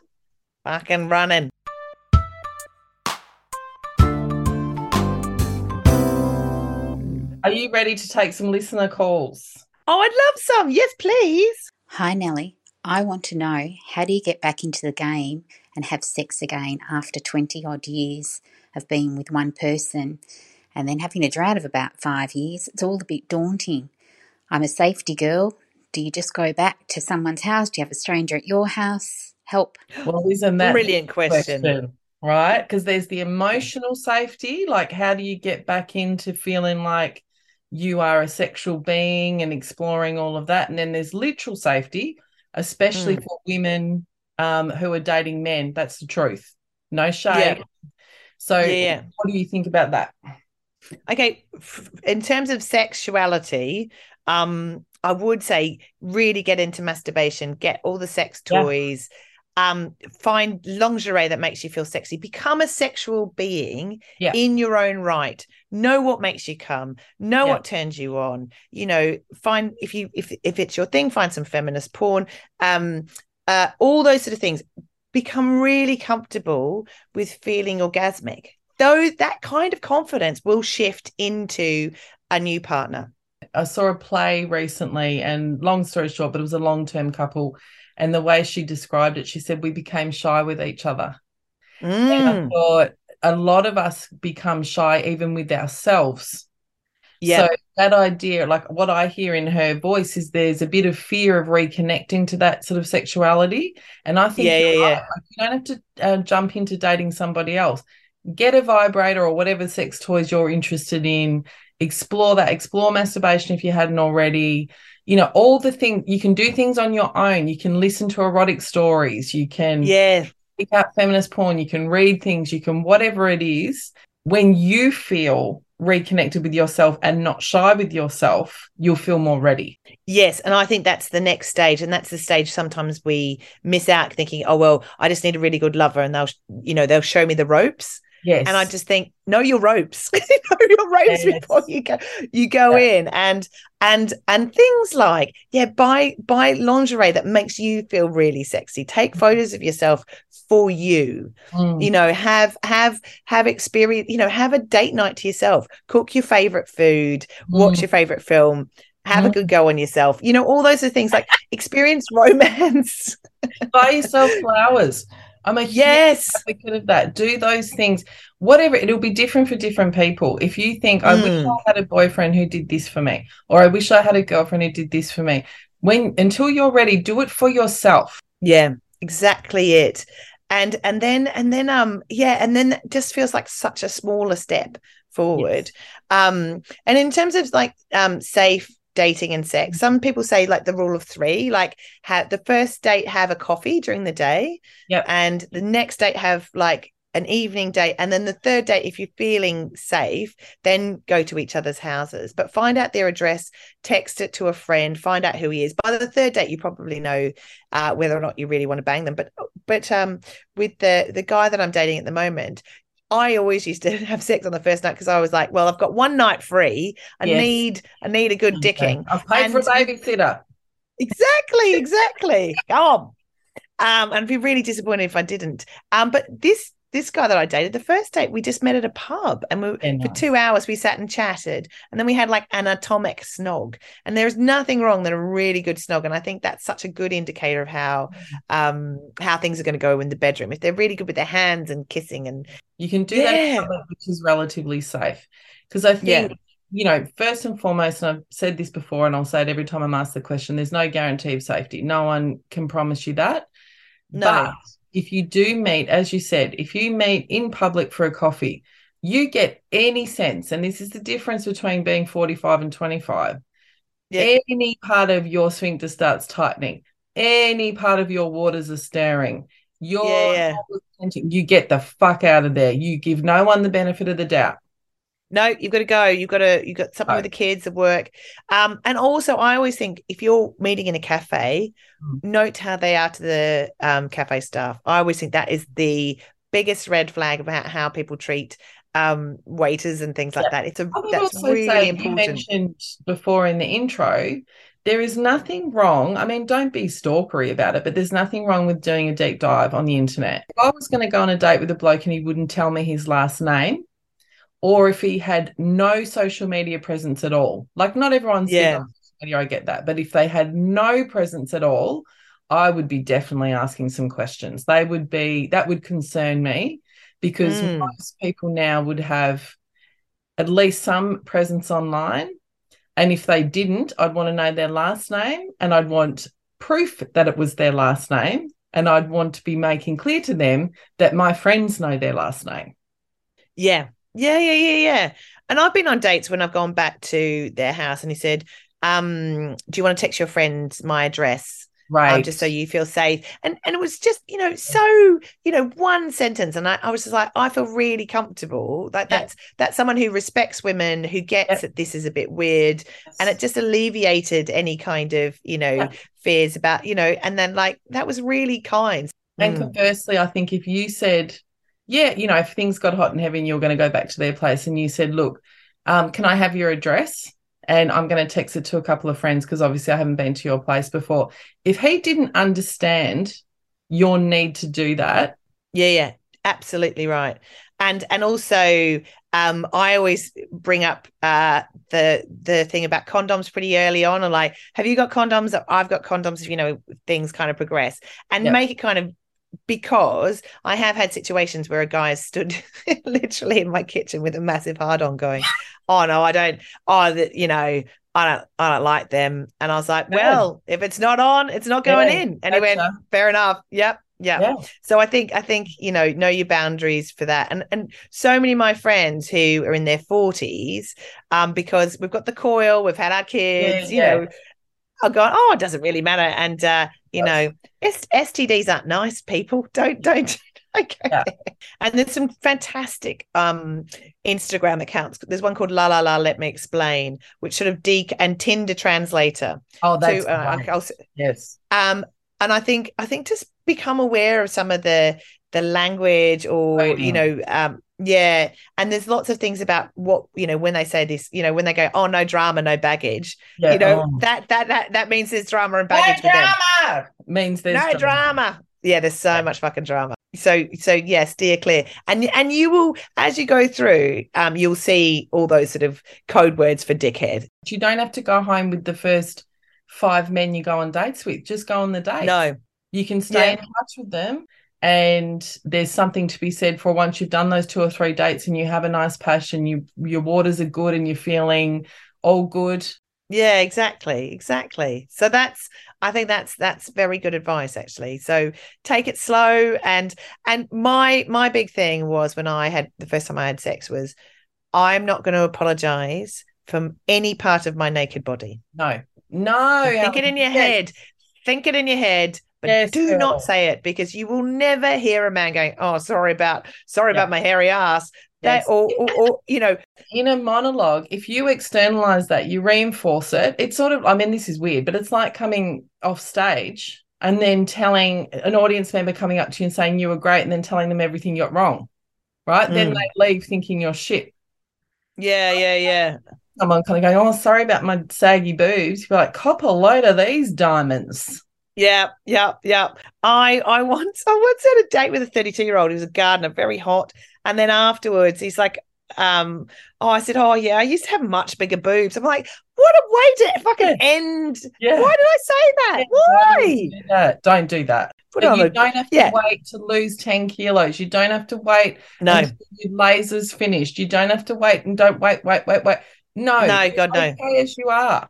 fucking running. Are you ready to take some listener calls? Oh, I'd love some. Yes, please. Hi, Nelly. I want to know how do you get back into the game and have sex again after 20 odd years of being with one person and then having a drought of about five years? It's all a bit daunting. I'm a safety girl. Do you just go back to someone's house? Do you have a stranger at your house? Help. Well, isn't that Brilliant the question. right? Because there's the emotional safety, like how do you get back into feeling like you are a sexual being and exploring all of that, and then there's literal safety, especially Mm. for women um, who are dating men. That's the truth. No shade. So, Yeah, yeah. what do you think about that? Okay, in terms of sexuality, um, I would say really get into masturbation, get all the sex Yeah. toys, um, find lingerie that makes you feel sexy, become a sexual being Yeah. in your own right. Know what makes you come, know Yeah. what turns you on. You know, find if you if if it's your thing, find some feminist porn, um, uh, all those sort of things. Become really comfortable with feeling orgasmic. Though that kind of confidence will shift into a new partner. I saw a play recently, and long story short, but it was a long term couple. And the way she described it, she said, We became shy with each other. And I Mm, thought a lot of us become shy even with ourselves. yeah, So that idea, like what I hear in her voice, is there's a bit of fear of reconnecting to that sort of sexuality. And I think Yeah, yeah, right. yeah. Like, you don't have to uh, jump into dating somebody else. Get a vibrator or whatever sex toys you're interested in. Explore that. Explore masturbation if you hadn't already. You know, all the things you can do things on your own. You can listen to erotic stories. You can yeah, pick up feminist porn, you can read things, you can whatever it is. When you feel reconnected with yourself and not shy with yourself, you'll feel more ready. yes. And I think that's the next stage. And that's the stage sometimes we miss out thinking, oh, well, I just need a really good lover and they'll, you know, they'll show me the ropes. Yes. And I just think, know your ropes, [LAUGHS] know your ropes Yes. before you go, you go in and, and, and things like, yeah, buy, buy lingerie that makes you feel really sexy. Take photos of yourself for you. Mm. you know have have have experience you know have a date night to yourself cook your favorite food watch Mm. your favorite film have a Mm. good go on yourself you know all those are things like experience [LAUGHS] romance buy yourself flowers. I'm a huge yes advocate of that. Do those things. Whatever, it'll be different for different people. If you think, I wish Mm. I had a boyfriend who did this for me, or I wish I had a girlfriend who did this for me. When until you're ready, do it for yourself. yeah exactly it and and then and then um yeah and then it just feels like such a smaller step forward um and in terms of like um safe dating and sex. Some people say like the rule of three like have the first date have a coffee during the day. Yep. and the next date have like an evening date. And then the third date if you're feeling safe then go to each other's houses. But find out their address text it to a friend find out who he is. By the third date you probably know uh, whether or not you really want to bang them. But but um with the the guy that i'm dating at the moment I always used to [LAUGHS] have sex on the first night because I was like, well, I've got one night free. I Yes. need I need a good dicking. I've paid for a And- babysitter. Exactly, exactly. Go on. Um, and I'd be really disappointed if I didn't. Um, but this this guy that I dated, the first date, we just met at a pub and we Very for two hours we sat and chatted. And then we had like an atomic snog. And there's nothing wrong than a really good snog. And I think that's such a good indicator of how um how things are going to go in the bedroom. If they're really good with their hands and kissing and You can do that in public, which is relatively safe. Because I think, Yeah. you know, first and foremost, and I've said this before, and I'll say it every time I'm asked the question there's no guarantee of safety. No one can promise you that. No. But if you do meet, as you said, if you meet in public for a coffee, you get any sense, and this is the difference between being 45 and 25. Yeah. Any part of your sphincter starts tightening, any part of your waters are stirring. Your Yeah, yeah. you get the fuck out of there. You give no one the benefit of the doubt. No, you've got to go. You've got to, you've got something with the kids, the work. Um, and also I always think if you're meeting in a cafe, Mm. note how they are to the um cafe staff. I always think that is the biggest red flag about how people treat um waiters and things like Yeah. that. It's a that's also really say you mentioned before in the intro, there is nothing wrong. I mean, don't be stalkery about it, but there's nothing wrong with doing a deep dive on the internet. If I was going to go on a date with a bloke and he wouldn't tell me his last name, or if he had no social media presence at all, like not everyone's Yeah. social media, I get that, but if they had no presence at all, I would be definitely asking some questions. They would be that would concern me because Mm. most people now would have at least some presence online. And if they didn't, I'd want to know their last name and I'd want proof that it was their last name. And I'd want to be making clear to them that my friends know their last name. Yeah. Yeah, yeah, yeah, yeah. And I've been on dates when I've gone back to their house and he said, um, do you want to text your friend my address? Right. um, just so you feel safe. And and it was just, you know, so, you know, one sentence. And I, I was just like, I feel really comfortable. Like Yeah. that's that's someone who respects women, who gets Yeah. that this is a bit weird. And it just alleviated any kind of, you know, Yeah. fears about, you know, and then like that was really kind. And Mm. conversely, I think if you said, yeah, you know, if things got hot and heavy and you were going to go back to their place and you said, look, um, can I have your address? And I'm going to text it to a couple of friends because obviously I haven't been to your place before. If he didn't understand your need to do that, Yeah, yeah, absolutely right. And and also, um, I always bring up uh the the thing about condoms pretty early on, and like, have you got condoms? I've got condoms. If you know, things kind of progress, and Yeah. make it kind of because I have had situations where a guy has stood [LAUGHS] literally in my kitchen with a massive hard on, going, [LAUGHS] "Oh no, I don't. Oh, that you know." I don't, I don't like them, and I was like, Yeah. "Well, if it's not on, it's not going Yeah, in." And he went, gotcha. "Fair enough. Yep, yep." yeah, So I think I think you know know your boundaries for that, and and so many of my friends who are in their forties, um, because we've got the coil, we've had our kids, Yeah, you know, are going, oh, it doesn't really matter, and uh, you Yes. know, S- STDs aren't nice, people. [LAUGHS] Don't don't. don't Yeah. And there's some fantastic um Instagram accounts. There's one called La La La Let Me Explain, which sort of de and Tinder translator. oh, that's to, uh, s- yes, um and i think i think just become aware of some of the the language or you know um yeah and there's lots of things about what you know when they say this you know when they go oh no drama no baggage yeah. you know oh. that that that that means there's drama and no baggage them drama means there's no drama yeah there's so much fucking drama so so yeah steer clear and and you will as you go through um you'll see all those sort of code words for dickhead You don't have to go home with the first five men you go on dates with. Just go on the date. no You can stay Yeah. in touch with them. And there's something to be said for once you've done those two or three dates and you have a nice passion, you your waters are good and you're feeling all good. Yeah, exactly, exactly. So that's I think that's that's very good advice actually. So take it slow and and my my big thing was when I had the first time I had sex was I'm not going to apologize from any part of my naked body. No, no. Think it in your Yes. head. Think it in your head. But Yes, do girl. not say it because you will never hear a man going, "Oh, sorry about sorry Yeah. about my hairy ass." That Yes. or, or or you know, in a monologue, if you externalize that, you reinforce it. It's sort of, I mean, this is weird, but it's like coming off stage and then telling an audience member coming up to you and saying you were great and then telling them everything you got wrong. Right. Then Mm. they leave thinking you're shit. yeah, yeah, yeah. Someone kind of going, Oh, sorry about my saggy boobs. You're like, cop a load of these diamonds. Yeah, yeah, yeah. I I once I once had a date with a 32 year old. He was a gardener, very hot. And then afterwards, he's like, um, oh, I said, oh yeah, I used to have much bigger boobs. I'm like, what a way to fucking end. Yeah. Why did I say that? Why? Don't do that. Don't do that. Put on you a don't have to yeah. wait to lose 10 kilos. You don't have to wait no, your laser's finished. You don't have to wait and don't wait, wait, wait, wait. No, No, God, no. Okay, as you are.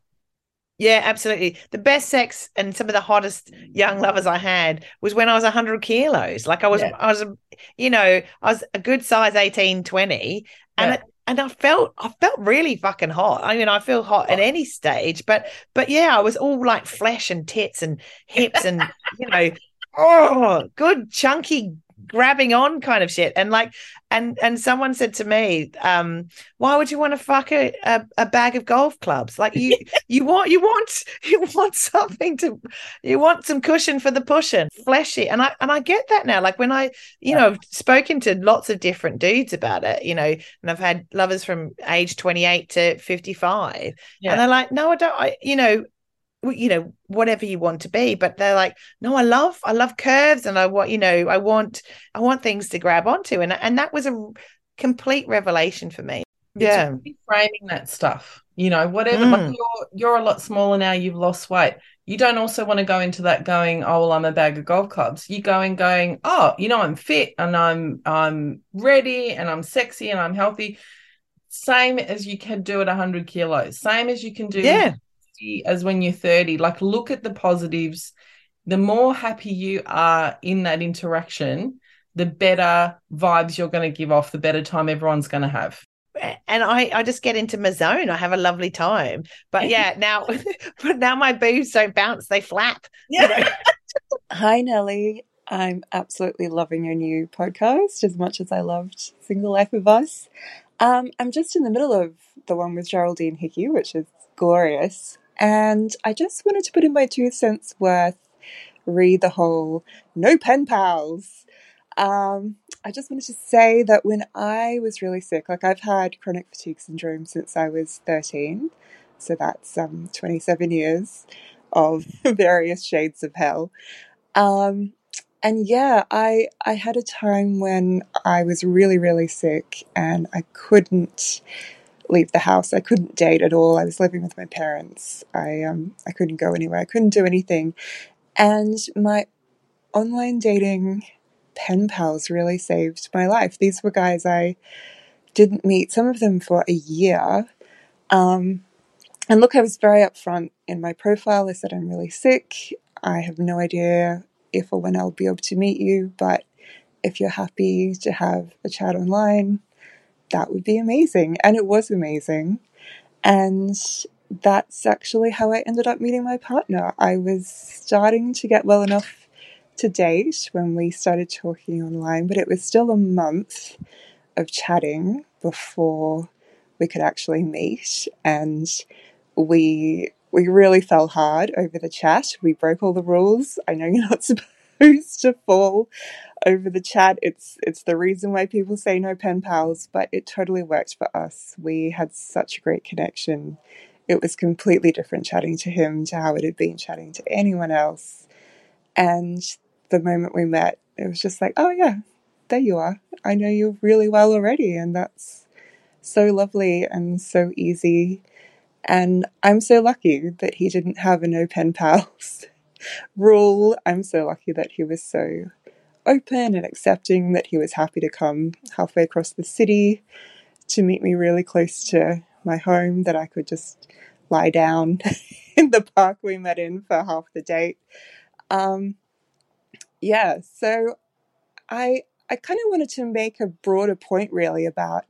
Yeah, absolutely. The best sex and some of the hottest young lovers I had was when I was 100 kilos. Like I was, Yeah. I was, you know, I was a good size 18, 20. And Yeah. it, and I felt I felt really fucking hot. I mean, I feel hot at oh. any stage, but but yeah, I was all like flesh and tits and hips and you know, oh, good chunky grabbing on kind of shit. And like, and and someone said to me, um, why would you want to fuck a, a, a bag of golf clubs? Like you [LAUGHS] you want you want [LAUGHS] you want something to you want some cushion for the pushing, fleshy. And I and I get that now. Like when I, you know, I've spoken to lots of different dudes about it, you know, and I've had lovers from age 28 to 55. Yeah. And they're like, no, I don't I, you know, you know whatever you want to be but they're like no i love i love curves and i want you know i want i want things to grab onto and and that was a complete revelation for me yeah It's framing that stuff. You know, whatever. Like Mm. you're you're a lot smaller now. You've lost weight. You don't also want to go into that going, oh well, I'm a bag of golf clubs. You go in going, oh, you know, I'm fit and I'm I'm ready and I'm sexy and I'm healthy. Same as you can do at 100 kilos. Same as you can do yeah 50 as when you're 30. Like, look at the positives. The more happy you are in that interaction, the better vibes you're going to give off, the better time everyone's going to have. and I, I just get into my zone. I have a lovely time. But yeah, [LAUGHS] now, [LAUGHS] but now my boobs don't bounce; they flap. you [LAUGHS] know? Hi, Nelly. I'm absolutely loving your new podcast as much as I loved Single Life of Us. Um, I'm just in the middle of the one with Geraldine Hickey, which is glorious. And I just wanted to put in my two cents worth, read the whole no pen pals. Um, I just wanted to say that when I was really sick, like I've had chronic fatigue syndrome since I was 13, so that's um, 27 years of [LAUGHS] various shades of hell. Um, and yeah, I I had a time when I was really really sick and I couldn't leave the house. I couldn't date at all. I was living with my parents. I um I couldn't go anywhere. I couldn't do anything. And my online dating pen pals really saved my life. These were guys I didn't meet, some of them for a year. Um, and look, I was very upfront in my profile. I said, I'm really sick. I have no idea if or when I'll be able to meet you, but if you're happy to have a chat online, that would be amazing. And it was amazing. And that's actually how I ended up meeting my partner. I was starting to get well enough to date when we started talking online, but it was still a month of chatting before we could actually meet. And we we really fell hard over the chat. We broke all the rules. I know you're not [LAUGHS] supposed to fall over the chat. It's it's the reason why people say no pen pals, but it totally worked for us. We had such a great connection. It was completely different chatting to him to how it had been chatting to anyone else. And the moment we met, it was just like, oh yeah, there you are. I know you really well already, and that's so lovely and so easy. And I'm so lucky that he didn't have a no pen pals [LAUGHS] rule. I'm so lucky that he was so open and accepting, that he was happy to come halfway across the city to meet me really close to my home, that I could just lie down [LAUGHS] in the park we met in for half the date. Um, yeah, so I I kind of wanted to make a broader point really about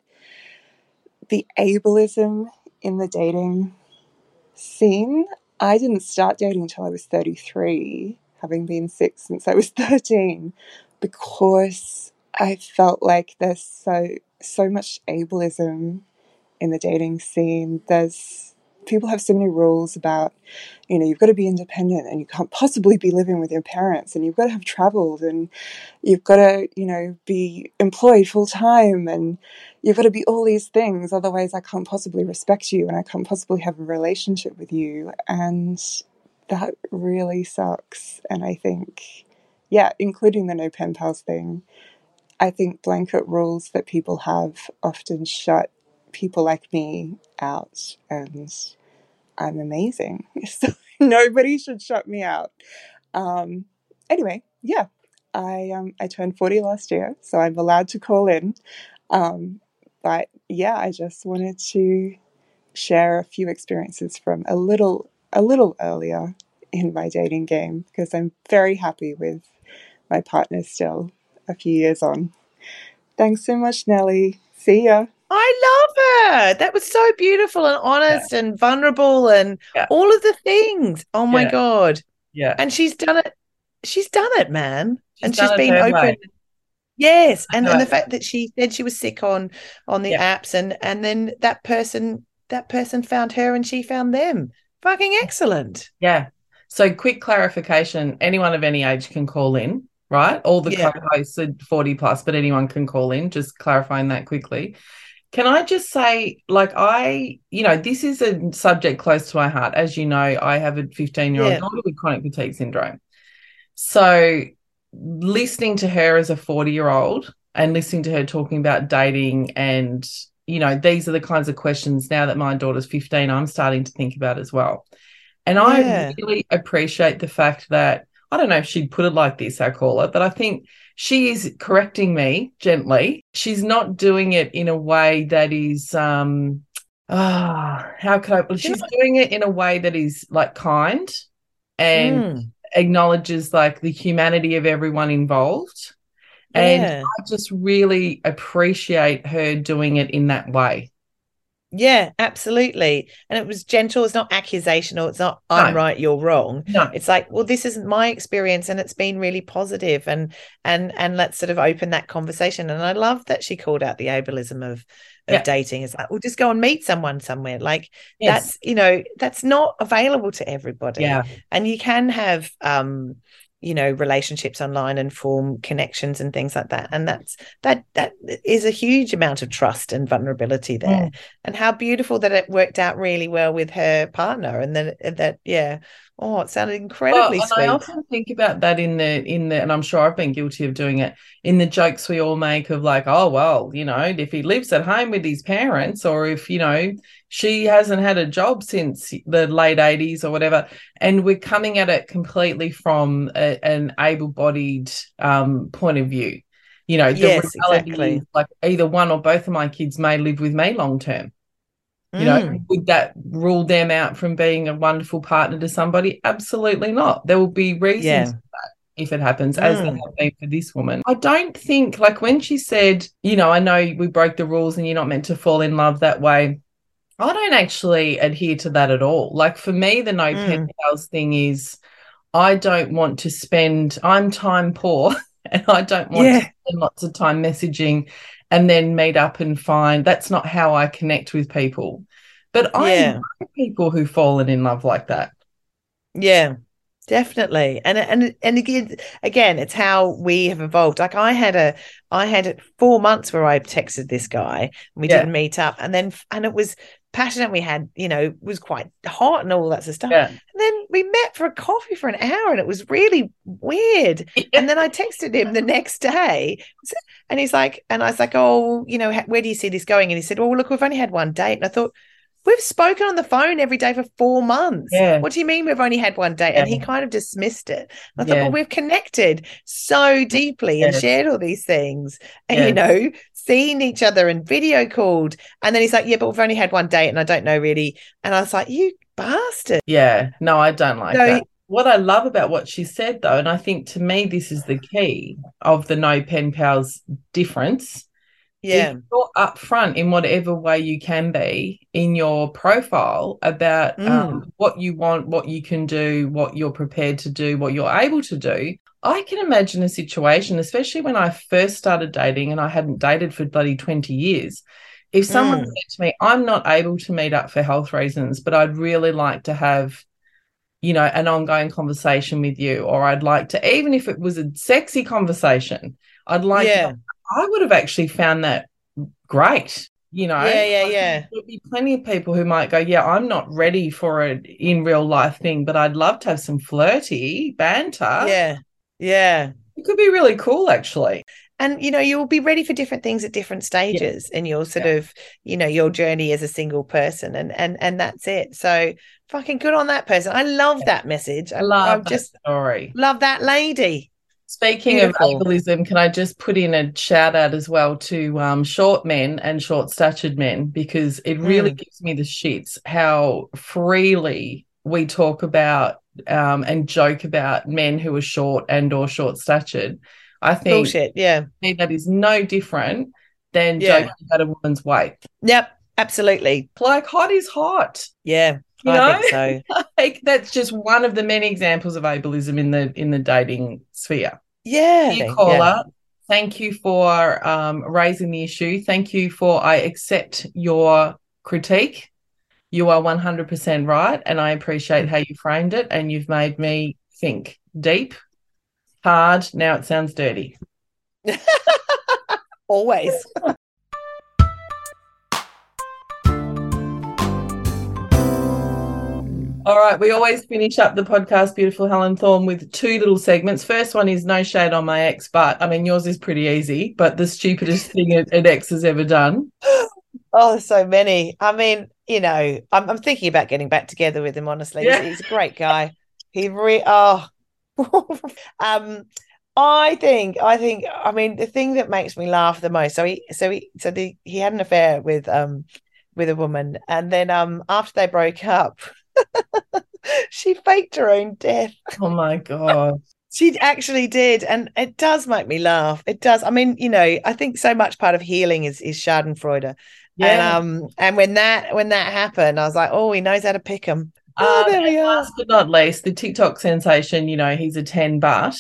the ableism in the dating scene. I didn't start dating until I was 33, having been sick since I was [LAUGHS] 13, because I felt like there's so so much ableism in the dating scene. There's people have so many rules about, you know, you've got to be independent and you can't possibly be living with your parents and you've got to have traveled and you've got to, you know, be employed full time and you've got to be all these things. Otherwise, I can't possibly respect you and I can't possibly have a relationship with you. And that really sucks. And I think, yeah, including the no pen pals thing, I think blanket rules that people have often shut people like me out. And I'm amazing. [LAUGHS] So nobody should shut me out. Um, anyway, yeah, I um, I turned 40 last year, so I'm allowed to call in. Um, but yeah, I just wanted to share a few experiences from a little a little earlier in my dating game because I'm very happy with my partner still a few years on. Thanks so much, Nelly. See ya. I love her. That was so beautiful and honest and vulnerable and Yeah. all of the things. Oh my Yeah. god! Yeah. And she's done it. She's done it, man. and she's been open. way. Yes, and, know and the fact that she said she was sick on on the Yeah. apps, and and then that person that person found her, and she found them. Fucking excellent. Yeah. So, quick clarification anyone of any age can call in, right? All the Yeah. co hosts are 40 plus, but anyone can call in, just clarifying that quickly. Can I just say, like, I, you know, this is a subject close to my heart. As you know, I have a 15 year old Yeah. daughter with chronic fatigue syndrome. So, listening to her as a 40 year old and listening to her talking about dating and, you know, these are the kinds of questions now that my daughter's 15, I'm starting to think about as well. And Yeah. I really appreciate the fact that I don't know if she'd put it like this, I call it, but I think she is correcting me gently. She's not doing it in a way that is um ah how could I well, she's doing it in a way that is like kind and Mm, acknowledges like the humanity of everyone involved. And yeah. I just really appreciate her doing it in that way. Yeah, absolutely. And it was gentle. It's not accusational. It's not I'm No. right, you're wrong. No. It's like, well, this isn't my experience, and it's been really positive. positive, and and and let's sort of open that conversation. And I love that she called out the ableism of of Yeah. dating. It's like, well, just go and meet someone somewhere. Like Yes. that's you know that's not available to everybody. Yeah. and you can have um you know relationships online and form connections and things like that. And that's that that is a huge amount of trust and vulnerability there. Mm. And how beautiful that it worked out really well with her partner and then that yeah oh it sounded incredibly Well, and sweet I often think about that in the in the and I'm sure I've been guilty of doing it in the jokes we all make of like, oh well, you know, if he lives at home with his parents, or if you know she hasn't had a job since the late 80s or whatever, and we're coming at it completely from a, an able-bodied um, point of view. You know, the Yes, reality exactly. is like either one or both of my kids may live with me long term. You know, Mm. would that rule them out from being a wonderful partner to somebody? Absolutely not. There will be reasons Yeah. for that if it happens, as there Mm. have been for this woman. I don't think, like when she said, you know, I know we broke the rules and you're not meant to fall in love that way. I don't actually adhere to that at all. Like for me, the no Mm. pen pals thing is I don't want to spend, I'm time poor [LAUGHS] and I don't want Yeah. to spend lots of time messaging and then meet up and find that's not how I connect with people. But I Yeah. know people who've fallen in love like that. Yeah, definitely. And and and again, again, it's how we have evolved. Like I had a, I had four months where I texted this guy and we Yeah. didn't meet up, and then and it was passionate. We had, you know, was quite hot and all that sort of stuff. Yeah. And then we met for a coffee for an hour, and it was really weird. [LAUGHS] And then I texted him the next day, and he's like, and I was like, oh, you know, where do you see this going? And he said, oh, look, we've only had one date, and I thought. We've spoken on the phone every day for four months. Yeah. What do you mean we've only had one date? And he kind of dismissed it. And I thought, Yeah. well, we've connected so deeply and shared all these things, and you know, seen each other and video called. And then he's like, yeah, but we've only had one date, and I don't know really. And I was like, you bastard. Yeah, no, I don't like So- that. What I love about what she said, though, and I think to me this is the key of the no pen pals difference. Yeah. If you're upfront in whatever way you can be in your profile about Mm. um, what you want, what you can do, what you're prepared to do, what you're able to do. I can imagine a situation, especially when I first started dating and I hadn't dated for bloody 20 years. If someone Mm. said to me, I'm not able to meet up for health reasons, but I'd really like to have, you know, an ongoing conversation with you, or I'd like to, even if it was a sexy conversation, I'd like to yeah. I would have actually found that great. You know, Yeah, yeah, yeah. There'd be plenty of people who might go, "Yeah, I'm not ready for an in real life thing, but I'd love to have some flirty banter." Yeah. Yeah. it could be really cool, actually. and you know you'll be ready for different things at different stages in your sort of you know your journey as a single person and and and that's it so fucking good on that person i love that message i, love I that just story. love that lady Speaking Beautiful. of ableism, can I just put in a shout out as well to um, short men and short statured men because it really Mm. gives me the shits how freely we talk about um, and joke about men who are short and or short statured. I think bullshit yeah that is no different than Yeah. joking about a woman's weight. yep absolutely Like hot is hot. yeah You i know? think so [LAUGHS] Like that's just one of the many examples of ableism in the in the dating sphere. yeah you call yeah. Thank you for um, raising the issue. Thank you for, I accept your critique. You are 100% right. And I appreciate how you framed it. And you've made me think deep, hard. Now it sounds dirty. [LAUGHS] Always. All right, we always finish up the podcast, beautiful Helen Thorn, with two little segments. First one is no shade on my ex, but I mean yours is pretty easy. But the stupidest thing an an ex has ever done. [LAUGHS] Oh, there's so many. I mean, you know, I'm, I'm thinking about getting back together with him. Honestly, Yeah. he's, he's a great guy. He re oh, [LAUGHS] um, I think, I think, I mean, the thing that makes me laugh the most. So he, so he, so the, he had an affair with um with a woman, and then um after they broke up, [LAUGHS] she faked her own death. Oh my god! [LAUGHS] She actually did, and it does make me laugh. It does. I mean, you know, I think so much part of healing is is Schadenfreude. Yeah. And um, and when that when that happened, I was like, oh, he knows how to pick them. Oh, Uh, there we are. last but not least, the TikTok sensation. You know, he's a ten, but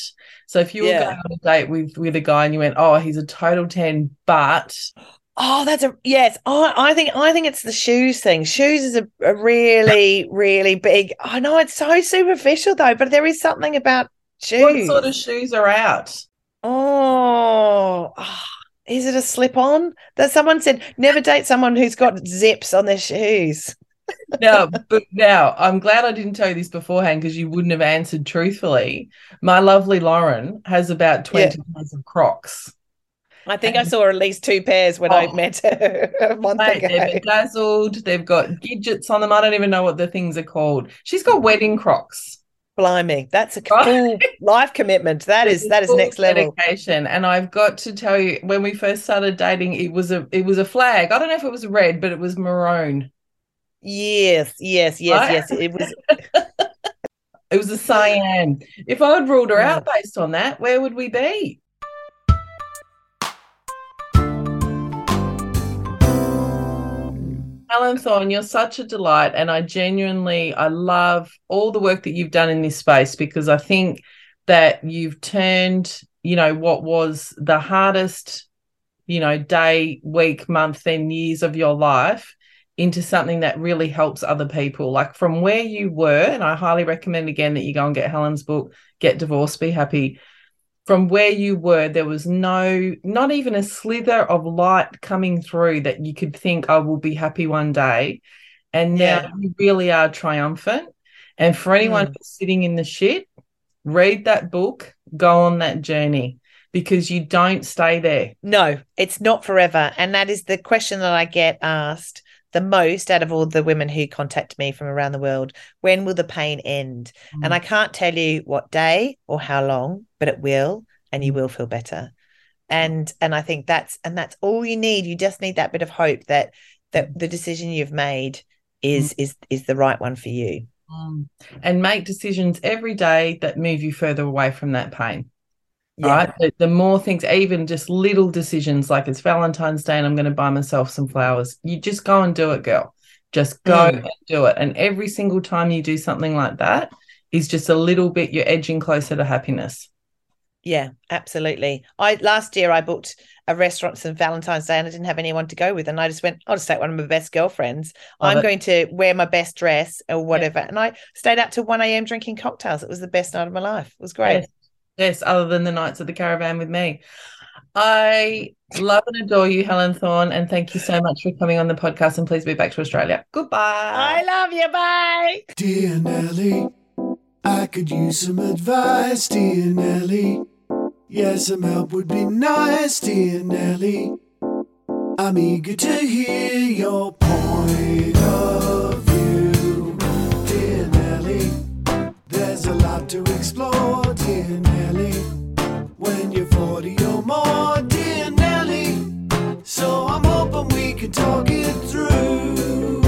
so if you were Yeah. going on a date with with a guy and you went, "Oh, he's a total ten, but Oh, that's a yes. I I think I think it's the shoes thing. Shoes is a, a really really big. I know it's so superficial though, but there is something about shoes. what sort of shoes are out?" Oh, ah, is it a slip on? That someone said never date someone who's got zips on their shoes. [LAUGHS] now, but now I'm glad I didn't tell you this beforehand because you wouldn't have answered truthfully. My lovely Lauren has about 20 pairs of Crocs. I think I saw at least two pairs when I Oh. met her a month Mate, they're ago. bedazzled. They've got gadgets on them. I don't even know what the things are called. She's got wedding Crocs. Blimey, that's a full life commitment. That is that is next level. dedication. And I've got to tell you, when we first started dating, it was a it was a flag. I don't know if it was red, but it was maroon. Yes, yes, yes, Right? yes. It was [LAUGHS] It was a cyan. If I had ruled her out based on that, where would we be? Helen Thorn, you're such a delight, and I genuinely I love all the work that you've done in this space because I think that you've turned, you know, what was the hardest, you know, day, week, month, then years of your life into something that really helps other people. Like from where you were, and I highly recommend again that you go and get Helen's book, Get Divorced, Be Happy. From where you were, there was no, not even a slither of light coming through that you could think, I will be happy one day. And now Yeah. you really are triumphant. And for anyone Mm. sitting in the shit, read that book, go on that journey because you don't stay there. no, it's not forever. And that is the question that I get asked the most out of all the women who contact me from around the world. When will the pain end? And mm. I can't tell you what day or how long, but it will, and you mm. will feel better. And and I think that's and that's all you need. You just need that bit of hope that that the decision you've made is mm. is is the right one for you. Mm. and make decisions every day that move you further away from that pain. Yeah. Right. The, the more things, even just little decisions like it's Valentine's Day and I'm going to buy myself some flowers. You just go and do it, girl. Just go Mm. and do it. And every single time you do something like that is just a little bit, you're edging closer to happiness. Yeah, absolutely. I last year I booked a restaurant for Valentine's Day and I didn't have anyone to go with, and I just went, I'll just take one of my best girlfriends. Love I'm it. going to wear my best dress or whatever. And I stayed up till 1 a.m. drinking cocktails. It was the best night of my life. It was great. Yes. Yes, other than the nights at the caravan with me. I love and adore you, Helen Thorn, and thank you so much for coming on the podcast. And please be back to Australia. Goodbye. I love you. Bye. Dear Nelly, I could use some advice, dear Nelly. Yeah, some help would be nice, dear Nelly. I'm eager to hear your point of to explore, dear Nelly. When you're 40 or more, dear Nelly. So I'm hoping we can talk it through.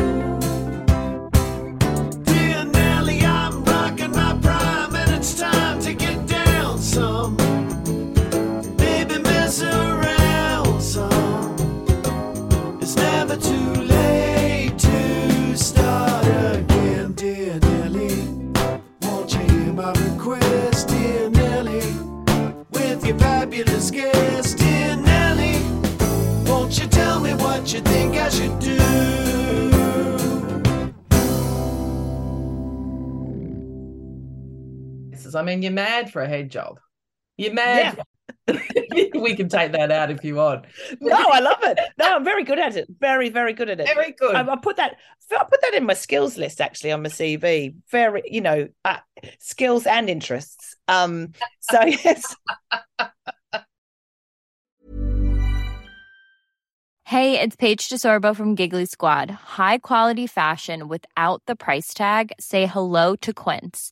Dear Nelly, I'm my prime and it's time to get down some. Baby, mess around some. It's never too late to start again, dear Nelly my request, dear Nelly, with your fabulous guest, dear Nelly. Won't you tell me what you think I should do? I mean, you're mad for a head job. You're mad yeah. [LAUGHS] we can take that out if you want. No, I love it. No, I'm very good at it. Very, very good at it. Very good. I, I put that. I put that in my skills list actually on my CV. Very, you know, uh, skills and interests. Um. So [LAUGHS] yes. Hey, it's Paige DeSorbo from Giggly Squad. High quality fashion without the price tag. Say hello to Quince.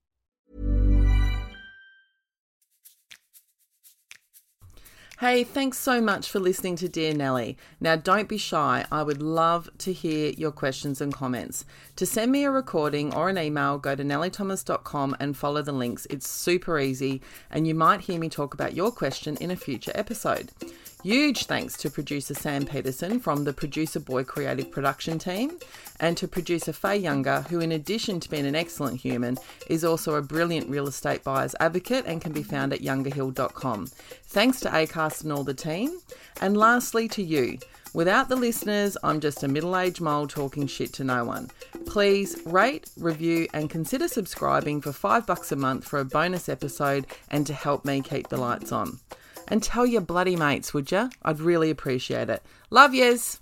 Hey, thanks so much for listening to Dear Nelly. Now, don't be shy. I would love to hear your questions and comments. To send me a recording or an email, go to nellythomas.com and follow the links. It's super easy, and you might hear me talk about your question in a future episode. Huge thanks to producer Sam Peterson from the Producer Boy Creative Production team, and to producer Fahey Younger, who, in addition to being an excellent human, is also a brilliant real estate buyer's advocate and can be found at youngerhill.com. Thanks to ACAST and all the team. And lastly, to you. Without the listeners, I'm just a middle aged mole talking shit to no one. Please rate, review, and consider subscribing for five bucks a month for a bonus episode and to help me keep the lights on. And tell your bloody mates, would ya? I'd really appreciate it. Love yous!